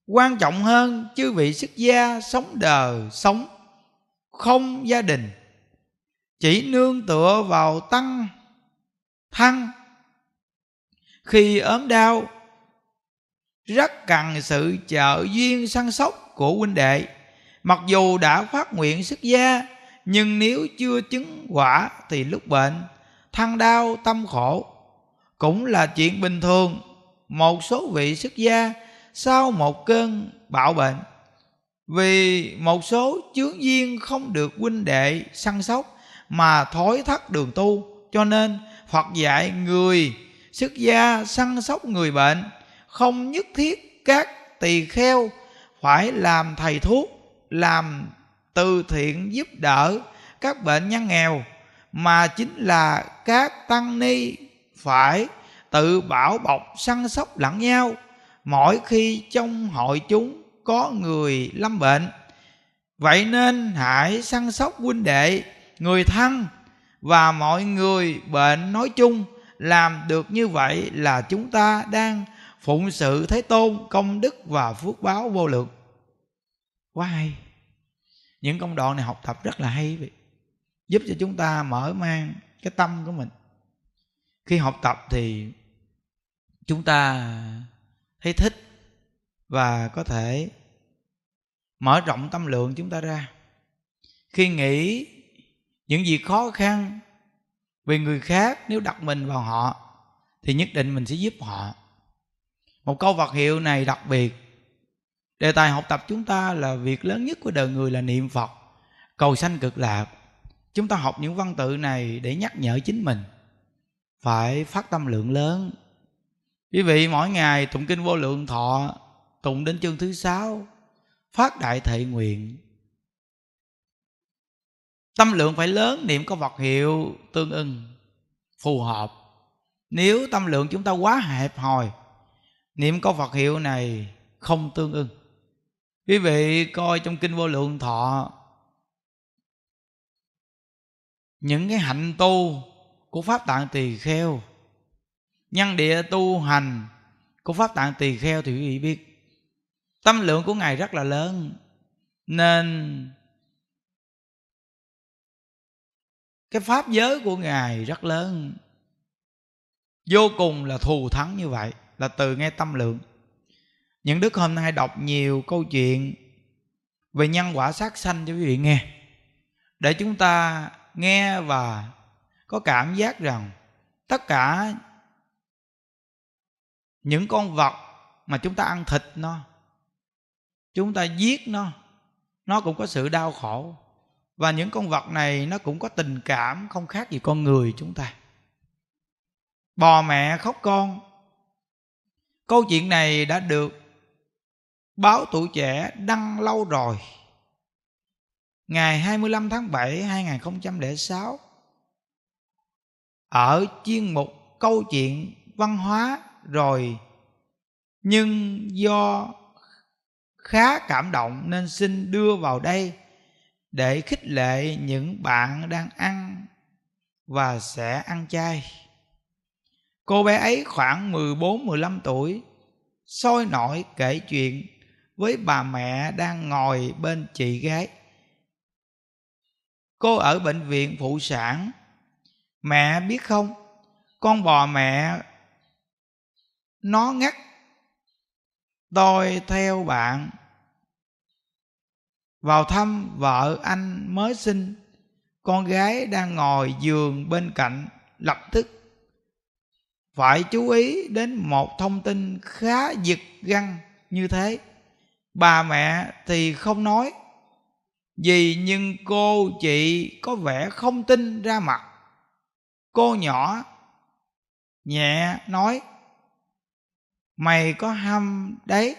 Quan trọng hơn, chư vị xuất gia sống đời, sống không gia đình. Chỉ nương tựa vào tăng thân khi ốm đau, rất cần sự trợ duyên săn sóc của huynh đệ. Mặc dù đã phát nguyện xuất gia, nhưng nếu chưa chứng quả thì lúc bệnh thân đau tâm khổ. Cũng là chuyện bình thường, một số vị xuất gia sau một cơn bạo bệnh. Vì một số chướng duyên không được huynh đệ săn sóc mà thối thất đường tu, cho nên phật dạy người xuất gia săn sóc người bệnh không nhất thiết các tỳ kheo phải làm thầy thuốc, làm từ thiện giúp đỡ các bệnh nhân nghèo, mà chính là các tăng ni phải tự bảo bọc săn sóc lẫn nhau. Mỗi khi trong hội chúng có người lâm bệnh, vậy nên hãy săn sóc huynh đệ, người thân và mọi người bệnh nói chung. Làm được như vậy là chúng ta đang phụng sự thế tôn, công đức và phước báo vô lượng. Quá hay. Những công đoạn này học tập rất là hay vậy. Giúp cho chúng ta mở mang cái tâm của mình. Khi học tập thì chúng ta thấy thích và có thể mở rộng tâm lượng chúng ta ra. Khi nghĩ những gì khó khăn vì người khác, nếu đặt mình vào họ, thì nhất định mình sẽ giúp họ một câu vật hiệu này đặc biệt. Đề tài học tập chúng ta là việc lớn nhất của đời người là niệm phật. Cầu sanh cực lạc. Chúng ta học những văn tự này để nhắc nhở chính mình. Phải phát tâm lượng lớn. Quý vị, mỗi ngày tụng kinh vô lượng thọ, tụng đến chương thứ sáu, phát đại thệ nguyện. Tâm lượng phải lớn, niệm có vật hiệu tương ưng, phù hợp. Nếu tâm lượng chúng ta quá hẹp hòi niệm có Phật hiệu này không tương ưng. Quý vị coi trong kinh vô lượng thọ, những cái hạnh tu của pháp tạng tỳ kheo, nhân địa tu hành của pháp tạng tỳ kheo thì quý vị biết, tâm lượng của ngài rất là lớn. Nên cái pháp giới của ngài rất lớn. Vô cùng là thù thắng như vậy là từ nghe tâm lượng. Những đức hôm nay đọc nhiều câu chuyện về nhân quả sát sanh cho quý vị nghe, để chúng ta nghe và có cảm giác rằng tất cả những con vật mà chúng ta ăn thịt nó, chúng ta giết nó nó cũng có sự đau khổ. Và những con vật này nó cũng có tình cảm không khác gì con người chúng ta. Bò mẹ khóc con câu chuyện này đã được báo tuổi trẻ đăng lâu rồi ngày 25 tháng 7 2006 ở chuyên mục câu chuyện văn hóa rồi, nhưng do khá cảm động nên xin đưa vào đây để khích lệ những bạn đang ăn và sẽ ăn chay. Cô bé ấy khoảng 14-15 tuổi, sôi nổi kể chuyện với bà mẹ đang ngồi bên chị gái. Cô ở bệnh viện phụ sản. Mẹ biết không, con bò mẹ nó ngắt tôi theo bạn vào thăm vợ anh mới sinh con gái đang ngồi giường bên cạnh lập tức phải chú ý đến một thông tin khá giật găng như thế. Bà mẹ thì không nói gì nhưng cô chị có vẻ không tin ra mặt. Cô nhỏ nhẹ nói, mày có hâm đấy.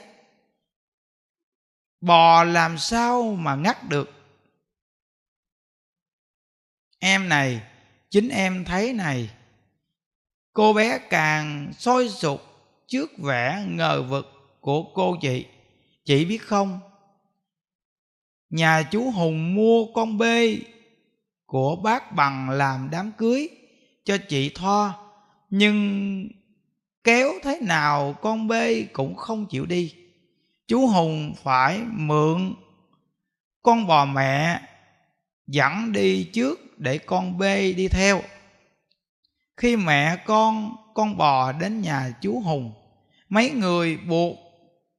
Bò làm sao mà ngắt được? Em này, chính em thấy này cô bé càng sôi sục trước vẻ ngờ vực của cô chị. Chị biết không? Nhà chú hùng mua con bê của bác bằng làm đám cưới cho chị tho nhưng kéo thế nào con bê cũng không chịu đi. Chú hùng phải mượn con bò mẹ dẫn đi trước để con bê đi theo khi mẹ con con bò đến nhà chú hùng, mấy người buộc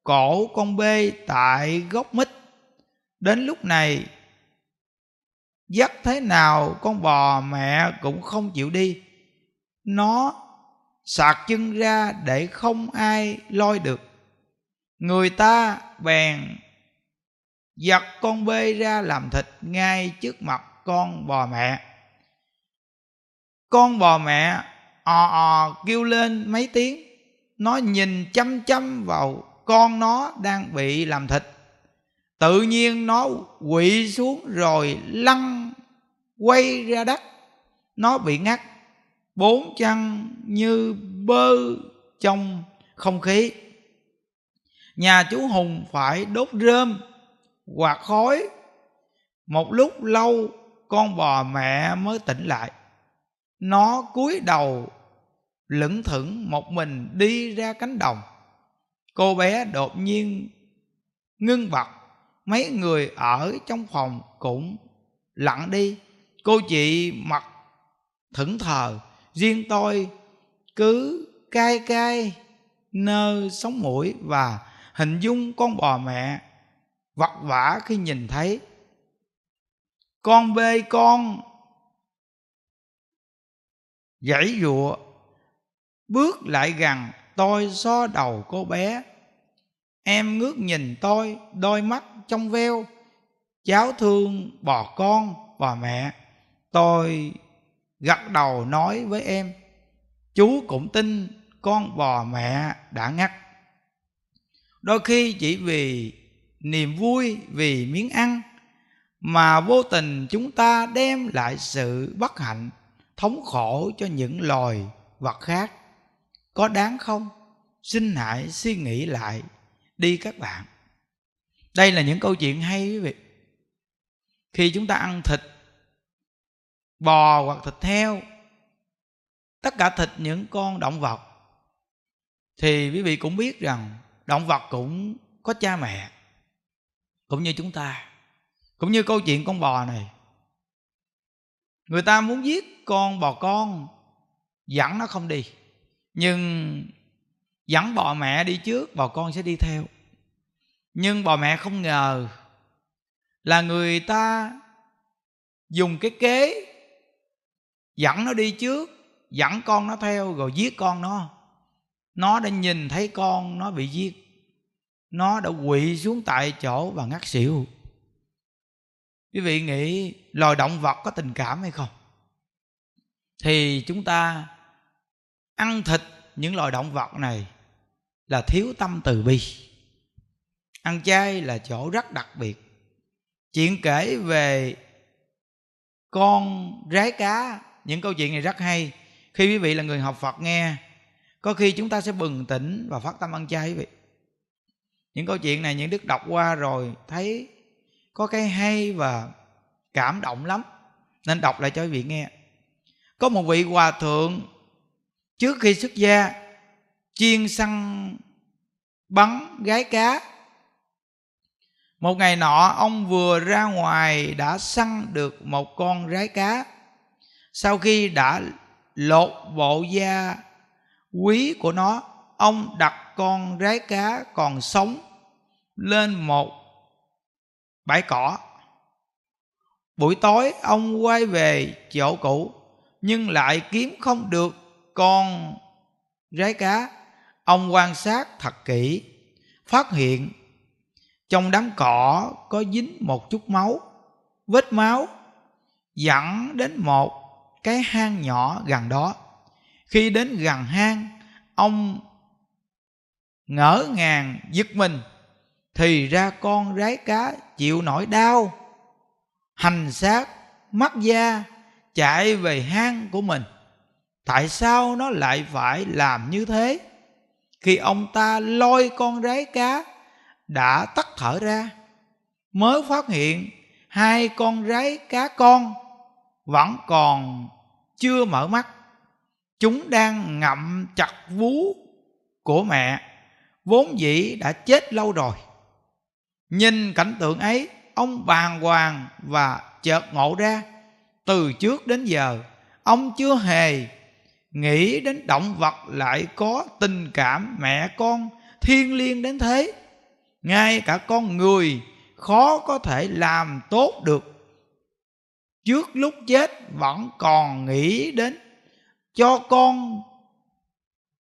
cổ con bê tại gốc mít. Đến lúc này, dắt thế nào con bò mẹ cũng không chịu đi. Nó sạc chân ra để không ai lôi được. Người ta bèn giật con bê ra làm thịt ngay trước mặt con bò mẹ con bò mẹ, ò ò, kêu lên mấy tiếng. Nó nhìn chăm chăm vào con nó đang bị làm thịt. Tự nhiên nó quỵ xuống rồi lăn, quay ra đất. Nó bị ngắt, bốn chân như bơ trong không khí. Nhà chú hùng phải đốt rơm, quạt khói. Một lúc lâu, con bò mẹ mới tỉnh lại nó cúi đầu, lững thững một mình đi ra cánh đồng. Cô bé đột nhiên ngưng bặt mấy người ở trong phòng cũng lặng đi. Cô chị mặt thẫn thờ, riêng tôi cứ cay cay, nơ sống mũi và hình dung con bò mẹ. Vật vã khi nhìn thấy, con bê con giãy dụa, bước lại gần, tôi xo đầu cô bé. Em ngước nhìn tôi, đôi mắt trong veo. Cháu thương bò con, bò mẹ. Tôi gật đầu nói với em, chú cũng tin con bò mẹ đã ngắt. Đôi khi chỉ vì niềm vui, vì miếng ăn mà vô tình chúng ta đem lại sự bất hạnh thống khổ cho những loài vật khác. Có đáng không? Xin hãy suy nghĩ lại, đi các bạn. Đây là những câu chuyện hay quý vị. Khi chúng ta ăn thịt, bò hoặc thịt heo, tất cả thịt những con động vật, thì quý vị cũng biết rằng động vật cũng có cha mẹ, cũng như chúng ta. Cũng như câu chuyện con bò này người ta muốn giết con bò con, dẫn nó không đi. Nhưng dẫn bò mẹ đi trước bò con sẽ đi theo. Nhưng bò mẹ không ngờ là người ta dùng cái kế dẫn nó đi trước, dẫn con nó theo, rồi giết con nó. Nó đã nhìn thấy con nó bị giết. Nó đã quỵ xuống tại chỗ và ngắt xỉu quý vị nghĩ loài động vật có tình cảm hay không? Thì chúng ta ăn thịt những loài động vật này là thiếu tâm từ bi. Ăn chay là chỗ rất đặc biệt. Chuyện kể về con rái cá, những câu chuyện này rất hay. Khi quý vị là người học phật nghe, có khi chúng ta sẽ bừng tỉnh và phát tâm ăn chay quý vị. Những câu chuyện này, những đức đọc qua rồi thấy có cái hay và cảm động lắm, nên đọc lại cho quý vị nghe. Có một vị hòa thượng trước khi xuất gia, chiên săn bắn gái cá. Một ngày nọ, ông vừa ra ngoài đã săn được một con rái cá. Sau khi đã lột bộ da quý của nó, ông đặt con rái cá còn sống lên một bãi cỏ. Buổi tối, ông quay về chỗ cũ, nhưng lại kiếm không được con rái cá. Ông quan sát thật kỹ, phát hiện trong đám cỏ có dính một chút máu, vết máu dẫn đến một cái hang nhỏ gần đó. Khi đến gần hang, ông ngỡ ngàng giật mình, thì ra con rái cá chịu nổi đau. Hành xác, mắt da chạy về hang của mình. Tại sao nó lại phải làm như thế? Khi ông ta lôi con rái cá đã tắt thở ra, mới phát hiện hai con rái cá con vẫn còn chưa mở mắt. Chúng đang ngậm chặt vú của mẹ, vốn dĩ đã chết lâu rồi nhìn cảnh tượng ấy, ông bàng hoàng và chợt ngộ ra, từ trước đến giờ, ông chưa hề nghĩ đến động vật lại có tình cảm mẹ con thiêng liêng đến thế. Ngay cả con người khó có thể làm tốt được. Trước lúc chết vẫn còn nghĩ đến cho con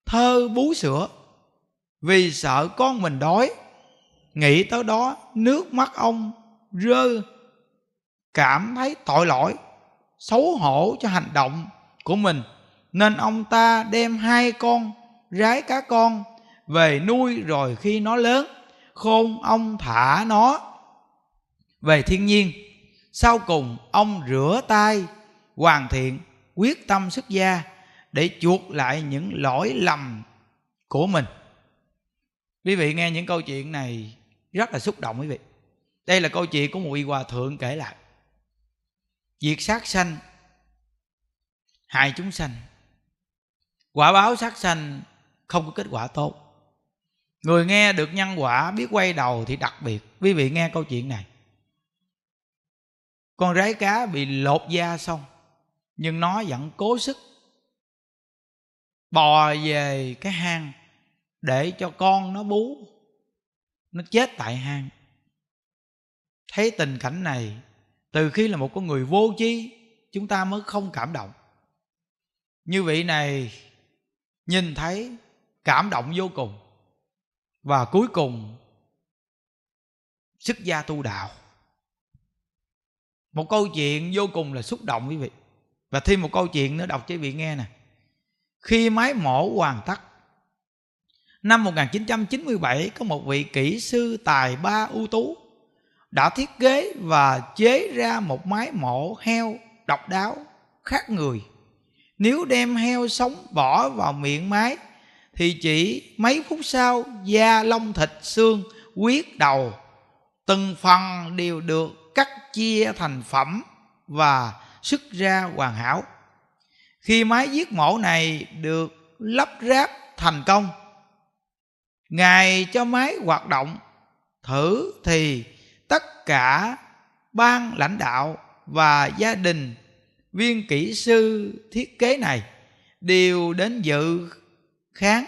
thơ bú sữa, vì sợ con mình đói nghĩ tới đó, nước mắt ông rơi, cảm thấy tội lỗi, xấu hổ cho hành động của mình. Nên ông ta đem hai con rái cá con về nuôi rồi khi nó lớn, khôn ông thả nó về thiên nhiên. Sau cùng, ông rửa tay, hoàn thiện, quyết tâm xuất gia để chuộc lại những lỗi lầm của mình. Quý vị nghe những câu chuyện này rất là xúc động quý vị. Đây là câu chuyện của một vị hòa thượng kể lại. Việc sát sanh, hại chúng sanh. Quả báo sát sanh không có kết quả tốt. Người nghe được nhân quả, biết quay đầu thì đặc biệt. Quý vị nghe câu chuyện này. Con rái cá bị lột da xong, nhưng nó vẫn cố sức bò về cái hang để cho con nó bú nó chết tại hang. Thấy tình cảnh này, từ khi là một con người vô chi chúng ta mới không cảm động. Như vị này nhìn thấy, cảm động vô cùng. Và cuối cùng, xuất gia tu đạo. Một câu chuyện vô cùng là xúc động quý vị. Và thêm một câu chuyện nữa đọc cho quý vị nghe nè. Khi máy mổ hoàn tất Năm 1997 có một vị kỹ sư tài ba ưu tú đã thiết kế và chế ra một máy mổ heo độc đáo khác người. Nếu đem heo sống bỏ vào miệng máy, thì chỉ mấy phút sau da lông thịt xương, huyết đầu, từng phần đều được cắt chia thành phẩm và xuất ra hoàn hảo khi máy giết mổ này được lắp ráp thành công ngài cho máy hoạt động, thử thì tất cả ban lãnh đạo và gia đình, viên kỹ sư thiết kế này đều đến dự kháng.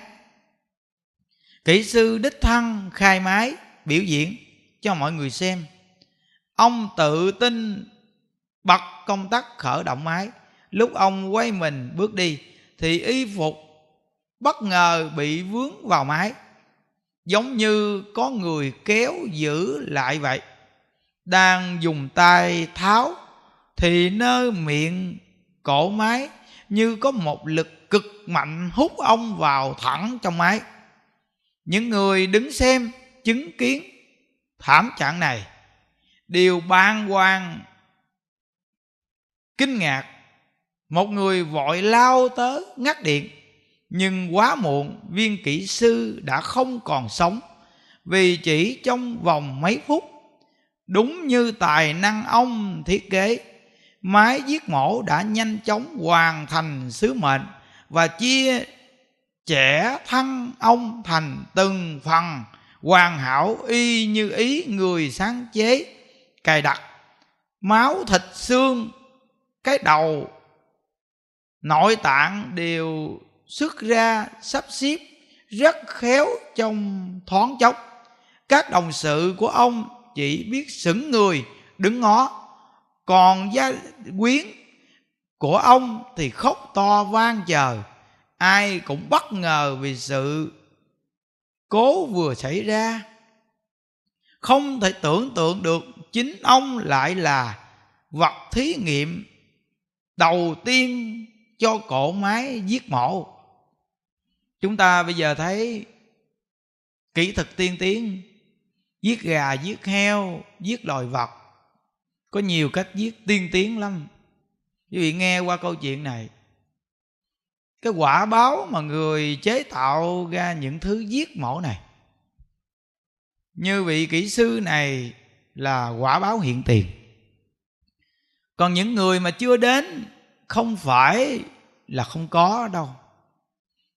Kỹ sư đích thân khai máy biểu diễn cho mọi người xem. Ông tự tin bật công tắc khởi động máy. Lúc ông quay mình bước đi thì y phục bất ngờ bị vướng vào máy giống như có người kéo giữ lại vậy. Đang dùng tay tháo, thì nơi miệng cổ máy như có một lực cực mạnh hút ông vào thẳng trong máy. Những người đứng xem chứng kiến thảm trạng này đều ban quan kinh ngạc. Một người vội lao tới ngắt điện nhưng quá muộn, viên kỹ sư đã không còn sống. Vì chỉ trong vòng mấy phút, đúng như tài năng ông thiết kế máy giết mổ đã nhanh chóng hoàn thành sứ mệnh và chia trẻ thân ông thành từng phần, hoàn hảo y như ý người sáng chế, cài đặt máu thịt xương, cái đầu, nội tạng đều xuất ra sắp xếp rất khéo trong thoáng chốc. Các đồng sự của ông chỉ biết sững người, đứng ngó. Còn gia quyến của ông thì khóc to vang chờ. Ai cũng bất ngờ vì sự cố vừa xảy ra. Không thể tưởng tượng được chính ông lại là vật thí nghiệm đầu tiên cho cổ máy giết mổ chúng ta bây giờ thấy kỹ thuật tiên tiến. Giết gà, giết heo, giết loài vật. Có nhiều cách giết tiên tiến lắm. Quý vị nghe qua câu chuyện này. Cái quả báo mà người chế tạo ra những thứ giết mổ này. Như vị kỹ sư này là quả báo hiện tiền. Còn những người mà chưa đến không phải là không có đâu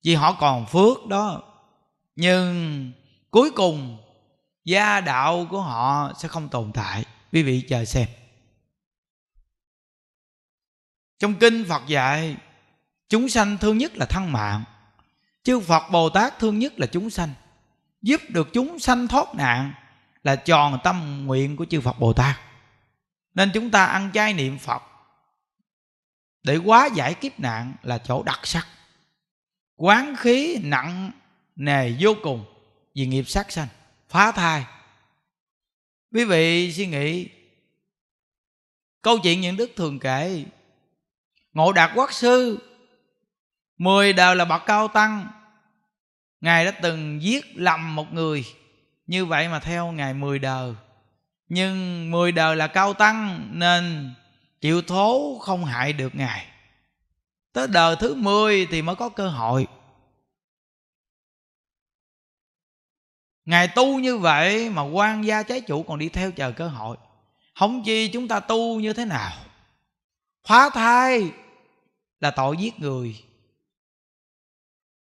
vì họ còn phước đó. Nhưng cuối cùng, gia đạo của họ sẽ không tồn tại. Quý vị chờ xem. Trong kinh phật dạy, chúng sanh thương nhất là thân mạng. Chư phật bồ tát thương nhất là chúng sanh. Giúp được chúng sanh thoát nạn là tròn tâm nguyện của chư phật bồ tát. Nên chúng ta ăn chay niệm phật. Để quá giải kiếp nạn là chỗ đặc sắc quán khí nặng nề vô cùng vì nghiệp sát sanh, phá thai. Quý vị suy nghĩ, câu chuyện những đức thường kể, ngộ đạt quốc sư, mười đời là bậc cao tăng, ngài đã từng giết lầm một người, như vậy mà theo ngài mười đời. Nhưng mười đời là cao tăng nên chịu thố không hại được ngài tới đời thứ mười thì mới có cơ hội. Ngài tu như vậy mà quan gia trái chủ còn đi theo chờ cơ hội. Không chi chúng ta tu như thế nào? Phá thai là tội giết người.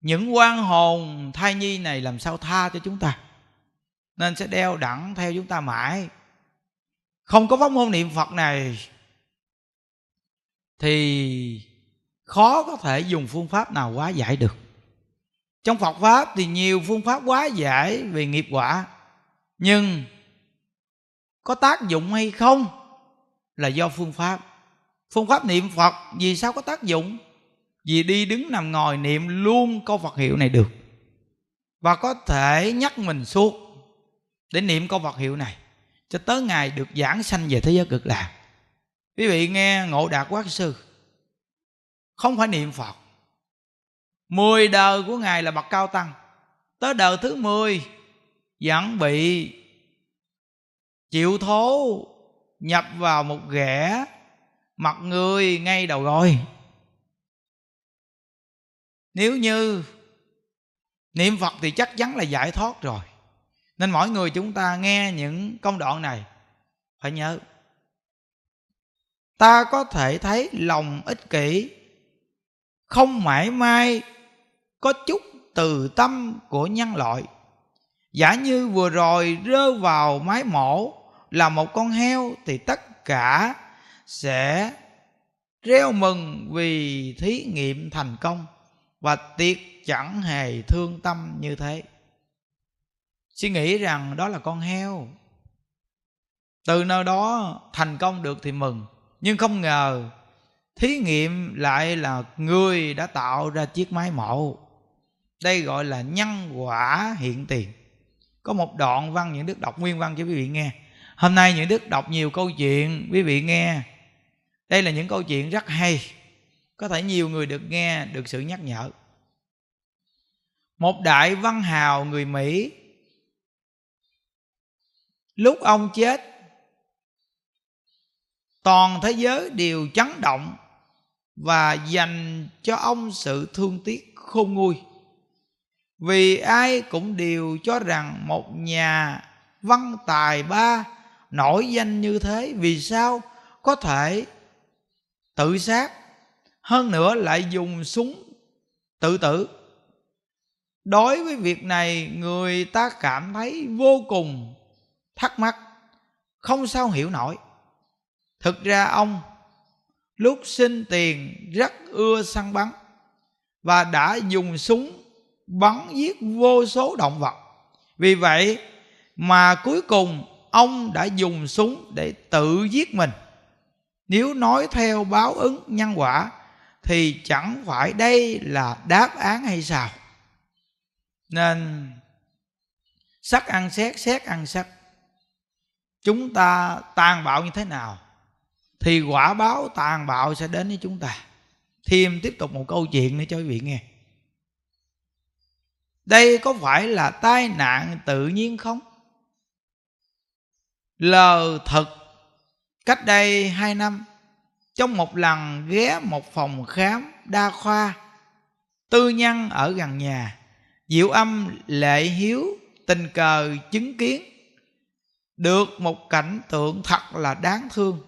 Những quan hồn thai nhi này làm sao tha cho chúng ta? Nên sẽ đeo đẳng theo chúng ta mãi. Không có pháp môn niệm phật này thì khó có thể dùng phương pháp nào quá giải được. Trong phật pháp thì nhiều phương pháp quá giải về nghiệp quả. Nhưng có tác dụng hay không là do phương pháp. Phương pháp niệm phật vì sao có tác dụng? Vì đi đứng nằm ngồi niệm luôn câu phật hiệu này được. Và có thể nhắc mình suốt để niệm câu phật hiệu này cho tới ngày được giảng sanh về thế giới cực lạc. Quý vị nghe ngộ đạt quát sư không phải niệm phật. Mười đời của ngài là bậc cao tăng. Tới đời thứ mười, vẫn bị chịu thố nhập vào một ghẻ mặt người ngay đầu gối. Nếu như niệm phật thì chắc chắn là giải thoát rồi. Nên mỗi người chúng ta nghe những công đoạn này, phải nhớ. Ta có thể thấy lòng ích kỷ không mãi mai có chút từ tâm của nhân loại. Giả như vừa rồi rơi vào mái mổ là một con heo thì tất cả sẽ reo mừng vì thí nghiệm thành công và tiệt chẳng hề thương tâm như thế. Suy nghĩ rằng đó là con heo. Từ nơi đó thành công được thì mừng, nhưng không ngờ thí nghiệm lại là người đã tạo ra chiếc máy mổ đây gọi là nhân quả hiện tiền. Có một đoạn văn những đức đọc nguyên văn cho quý vị nghe. Hôm nay những đức đọc nhiều câu chuyện, quý vị nghe. Đây là những câu chuyện rất hay. Có thể nhiều người được nghe, được sự nhắc nhở. Một đại văn hào người mỹ, lúc ông chết, toàn thế giới đều chấn động và dành cho ông sự thương tiếc khôn nguôi. Vì ai cũng đều cho rằng một nhà văn tài ba nổi danh như thế vì sao có thể tự sát, hơn nữa lại dùng súng tự tử? Đối với việc này, người ta cảm thấy vô cùng thắc mắc, không sao hiểu nổi. Thực ra ông lúc sinh tiền rất ưa săn bắn và đã dùng súng bắn giết vô số động vật. Vì vậy mà cuối cùng ông đã dùng súng để tự giết mình. Nếu nói theo báo ứng nhân quả thì chẳng phải đây là đáp án hay sao? Nên sắc ăn xét xét ăn sắc. Chúng ta tàn bạo như thế nào? Thì quả báo tàn bạo sẽ đến với chúng ta. Thêm tiếp tục một câu chuyện nữa cho quý vị nghe. Đây có phải là tai nạn tự nhiên không? Lờ thật, cách đây hai năm, trong một lần ghé một phòng khám đa khoa, tư nhân ở gần nhà, diệu âm lệ hiếu tình cờ chứng kiến được một cảnh tượng thật là đáng thương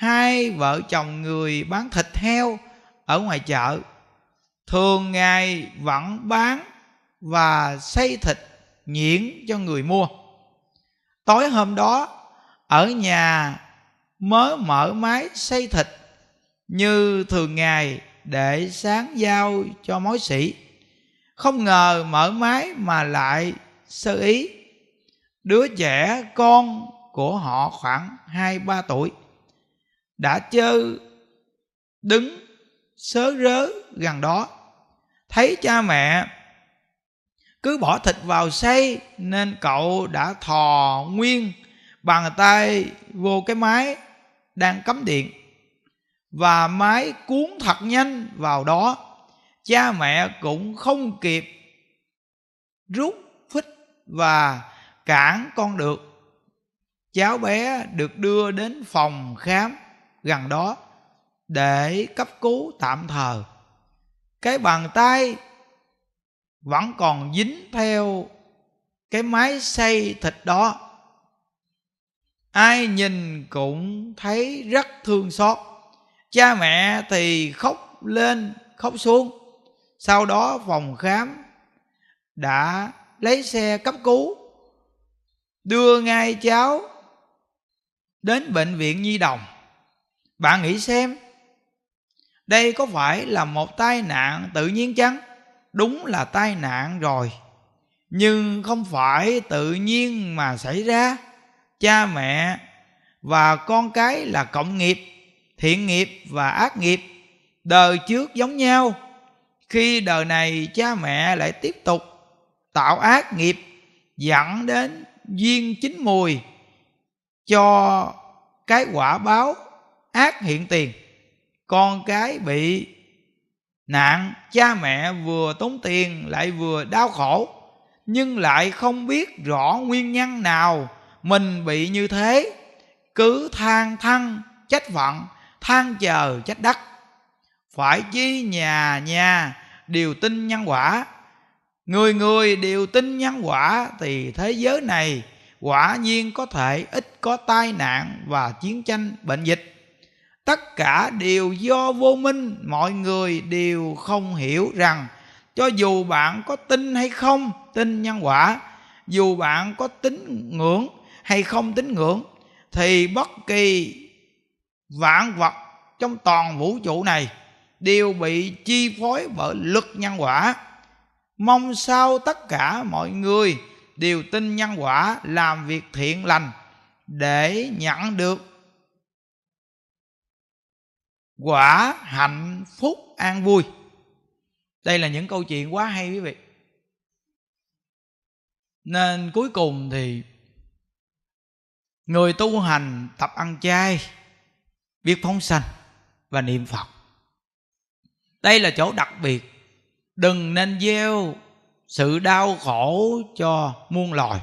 hai vợ chồng người bán thịt heo ở ngoài chợ. Thường ngày vẫn bán và xây thịt nhuyễn cho người mua. Tối hôm đó, ở nhà mới mở máy xây thịt như thường ngày để sáng giao cho mối sĩ. Không ngờ mở máy mà lại sơ ý. Đứa trẻ con của họ khoảng hai ba tuổi đã chơi đứng sớ rớ gần đó. Thấy cha mẹ cứ bỏ thịt vào xay nên cậu đã thò nguyên bàn tay vô cái máy đang cắm điện. Và máy cuốn thật nhanh vào đó. Cha mẹ cũng không kịp rút, phích và cản con được. Cháu bé được đưa đến phòng khám gần đó để cấp cứu tạm thời. Cái bàn tay vẫn còn dính theo cái máy xay thịt đó. Ai nhìn cũng thấy rất thương xót. Cha mẹ thì khóc lên, khóc xuống. Sau đó phòng khám đã lấy xe cấp cứu, đưa ngay cháu đến bệnh viện nhi đồng bạn nghĩ xem, đây có phải là một tai nạn tự nhiên chăng? Đúng là tai nạn rồi, nhưng không phải tự nhiên mà xảy ra. Cha mẹ và con cái là cộng nghiệp, thiện nghiệp và ác nghiệp, đời trước giống nhau. Khi đời này, cha mẹ lại tiếp tục tạo ác nghiệp, dẫn đến duyên chín mùi cho cái quả báo ác hiện tiền. Con cái bị nạn cha mẹ vừa tốn tiền lại vừa đau khổ. Nhưng lại không biết rõ nguyên nhân nào mình bị như thế. Cứ than thăng trách phận than chờ trách đất, phải chi nhà nhà đều tin nhân quả. Người người đều tin nhân quả thì thế giới này quả nhiên có thể ít có tai nạn và chiến tranh bệnh dịch tất cả đều do vô minh, mọi người đều không hiểu rằng, cho dù bạn có tin hay không, tin nhân quả, dù bạn có tín ngưỡng hay không tín ngưỡng, thì bất kỳ vạn vật trong toàn vũ trụ này đều bị chi phối bởi luật nhân quả. Mong sao tất cả mọi người đều tin nhân quả làm việc thiện lành để nhận được quả hạnh phúc an vui. Đây là những câu chuyện quá hay quý vị. Nên cuối cùng thì, người tu hành tập ăn chay, biết phóng sanh và niệm phật. Đây là chỗ đặc biệt. Đừng nên gieo sự đau khổ cho muôn loài.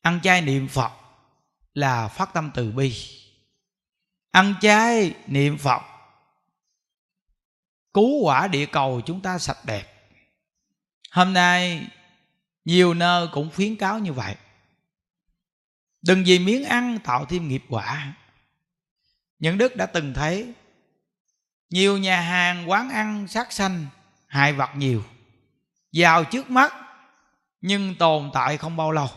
Ăn chay niệm phật là phát tâm từ bi ăn chay, niệm phật. Cứu quả địa cầu chúng ta sạch đẹp. Hôm nay, nhiều nơi cũng khuyến cáo như vậy. Đừng vì miếng ăn tạo thêm nghiệp quả. Những đức đã từng thấy, nhiều nhà hàng, quán ăn sát sanh, hại vật nhiều vào trước mắt, nhưng tồn tại không bao lâu.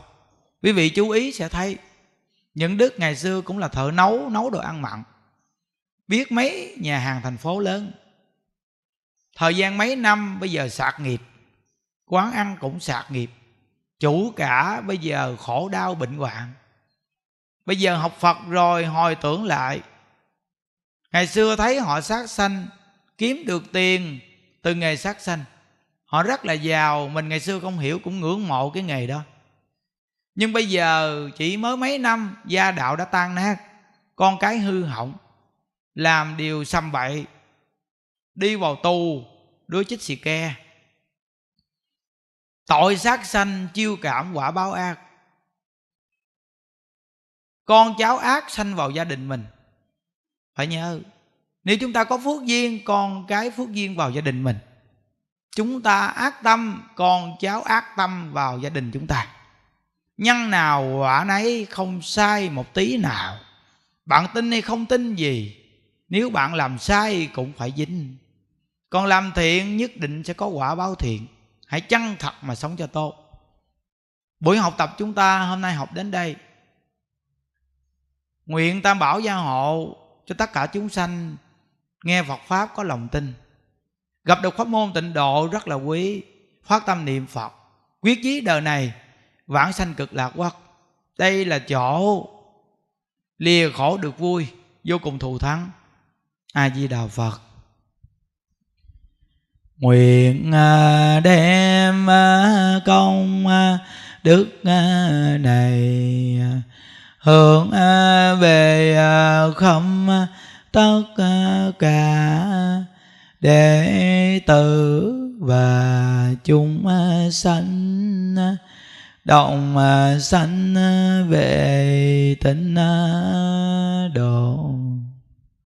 Quý vị chú ý sẽ thấy những đức ngày xưa cũng là thợ nấu nấu đồ ăn mặn. Biết mấy nhà hàng thành phố lớn. Thời gian mấy năm bây giờ sạc nghiệp, quán ăn cũng sạc nghiệp. Chủ cả bây giờ khổ đau bệnh hoạn. Bây giờ học phật rồi, hồi tưởng lại. Ngày xưa thấy họ sát sanh, kiếm được tiền từ nghề sát sanh. Họ rất là giàu, mình ngày xưa không hiểu cũng ngưỡng mộ cái nghề đó nhưng bây giờ chỉ mới mấy năm, gia đạo đã tan nát, con cái hư hỏng, làm điều xăm bậy, đi vào tù, đứa chích xì ke. Tội sát sanh chiêu cảm quả báo ác. Con cháu ác sanh vào gia đình mình. Phải nhớ, nếu chúng ta có phước duyên, con cái phước duyên vào gia đình mình. Chúng ta ác tâm, con cháu ác tâm vào gia đình chúng ta nhân nào quả nấy không sai một tí nào. Bạn tin hay không tin gì, nếu bạn làm sai cũng phải dính. Còn làm thiện nhất định sẽ có quả báo thiện. Hãy chân thật mà sống cho tốt. Buổi học tập chúng ta hôm nay học đến đây. Nguyện tam bảo gia hộ cho tất cả chúng sanh nghe phật pháp có lòng tin. Gặp được pháp môn tịnh độ rất là quý. Phát tâm niệm phật. Quyết chí đời này vãng sanh cực lạc quốc đây là chỗ lìa khổ được vui, vô cùng thù thắng. A di đà phật. Nguyện à, đem à, công à, đức này hướng về khâm tất cả đệ tử và chúng sanh động à, sanh à, về tịnh à, độ.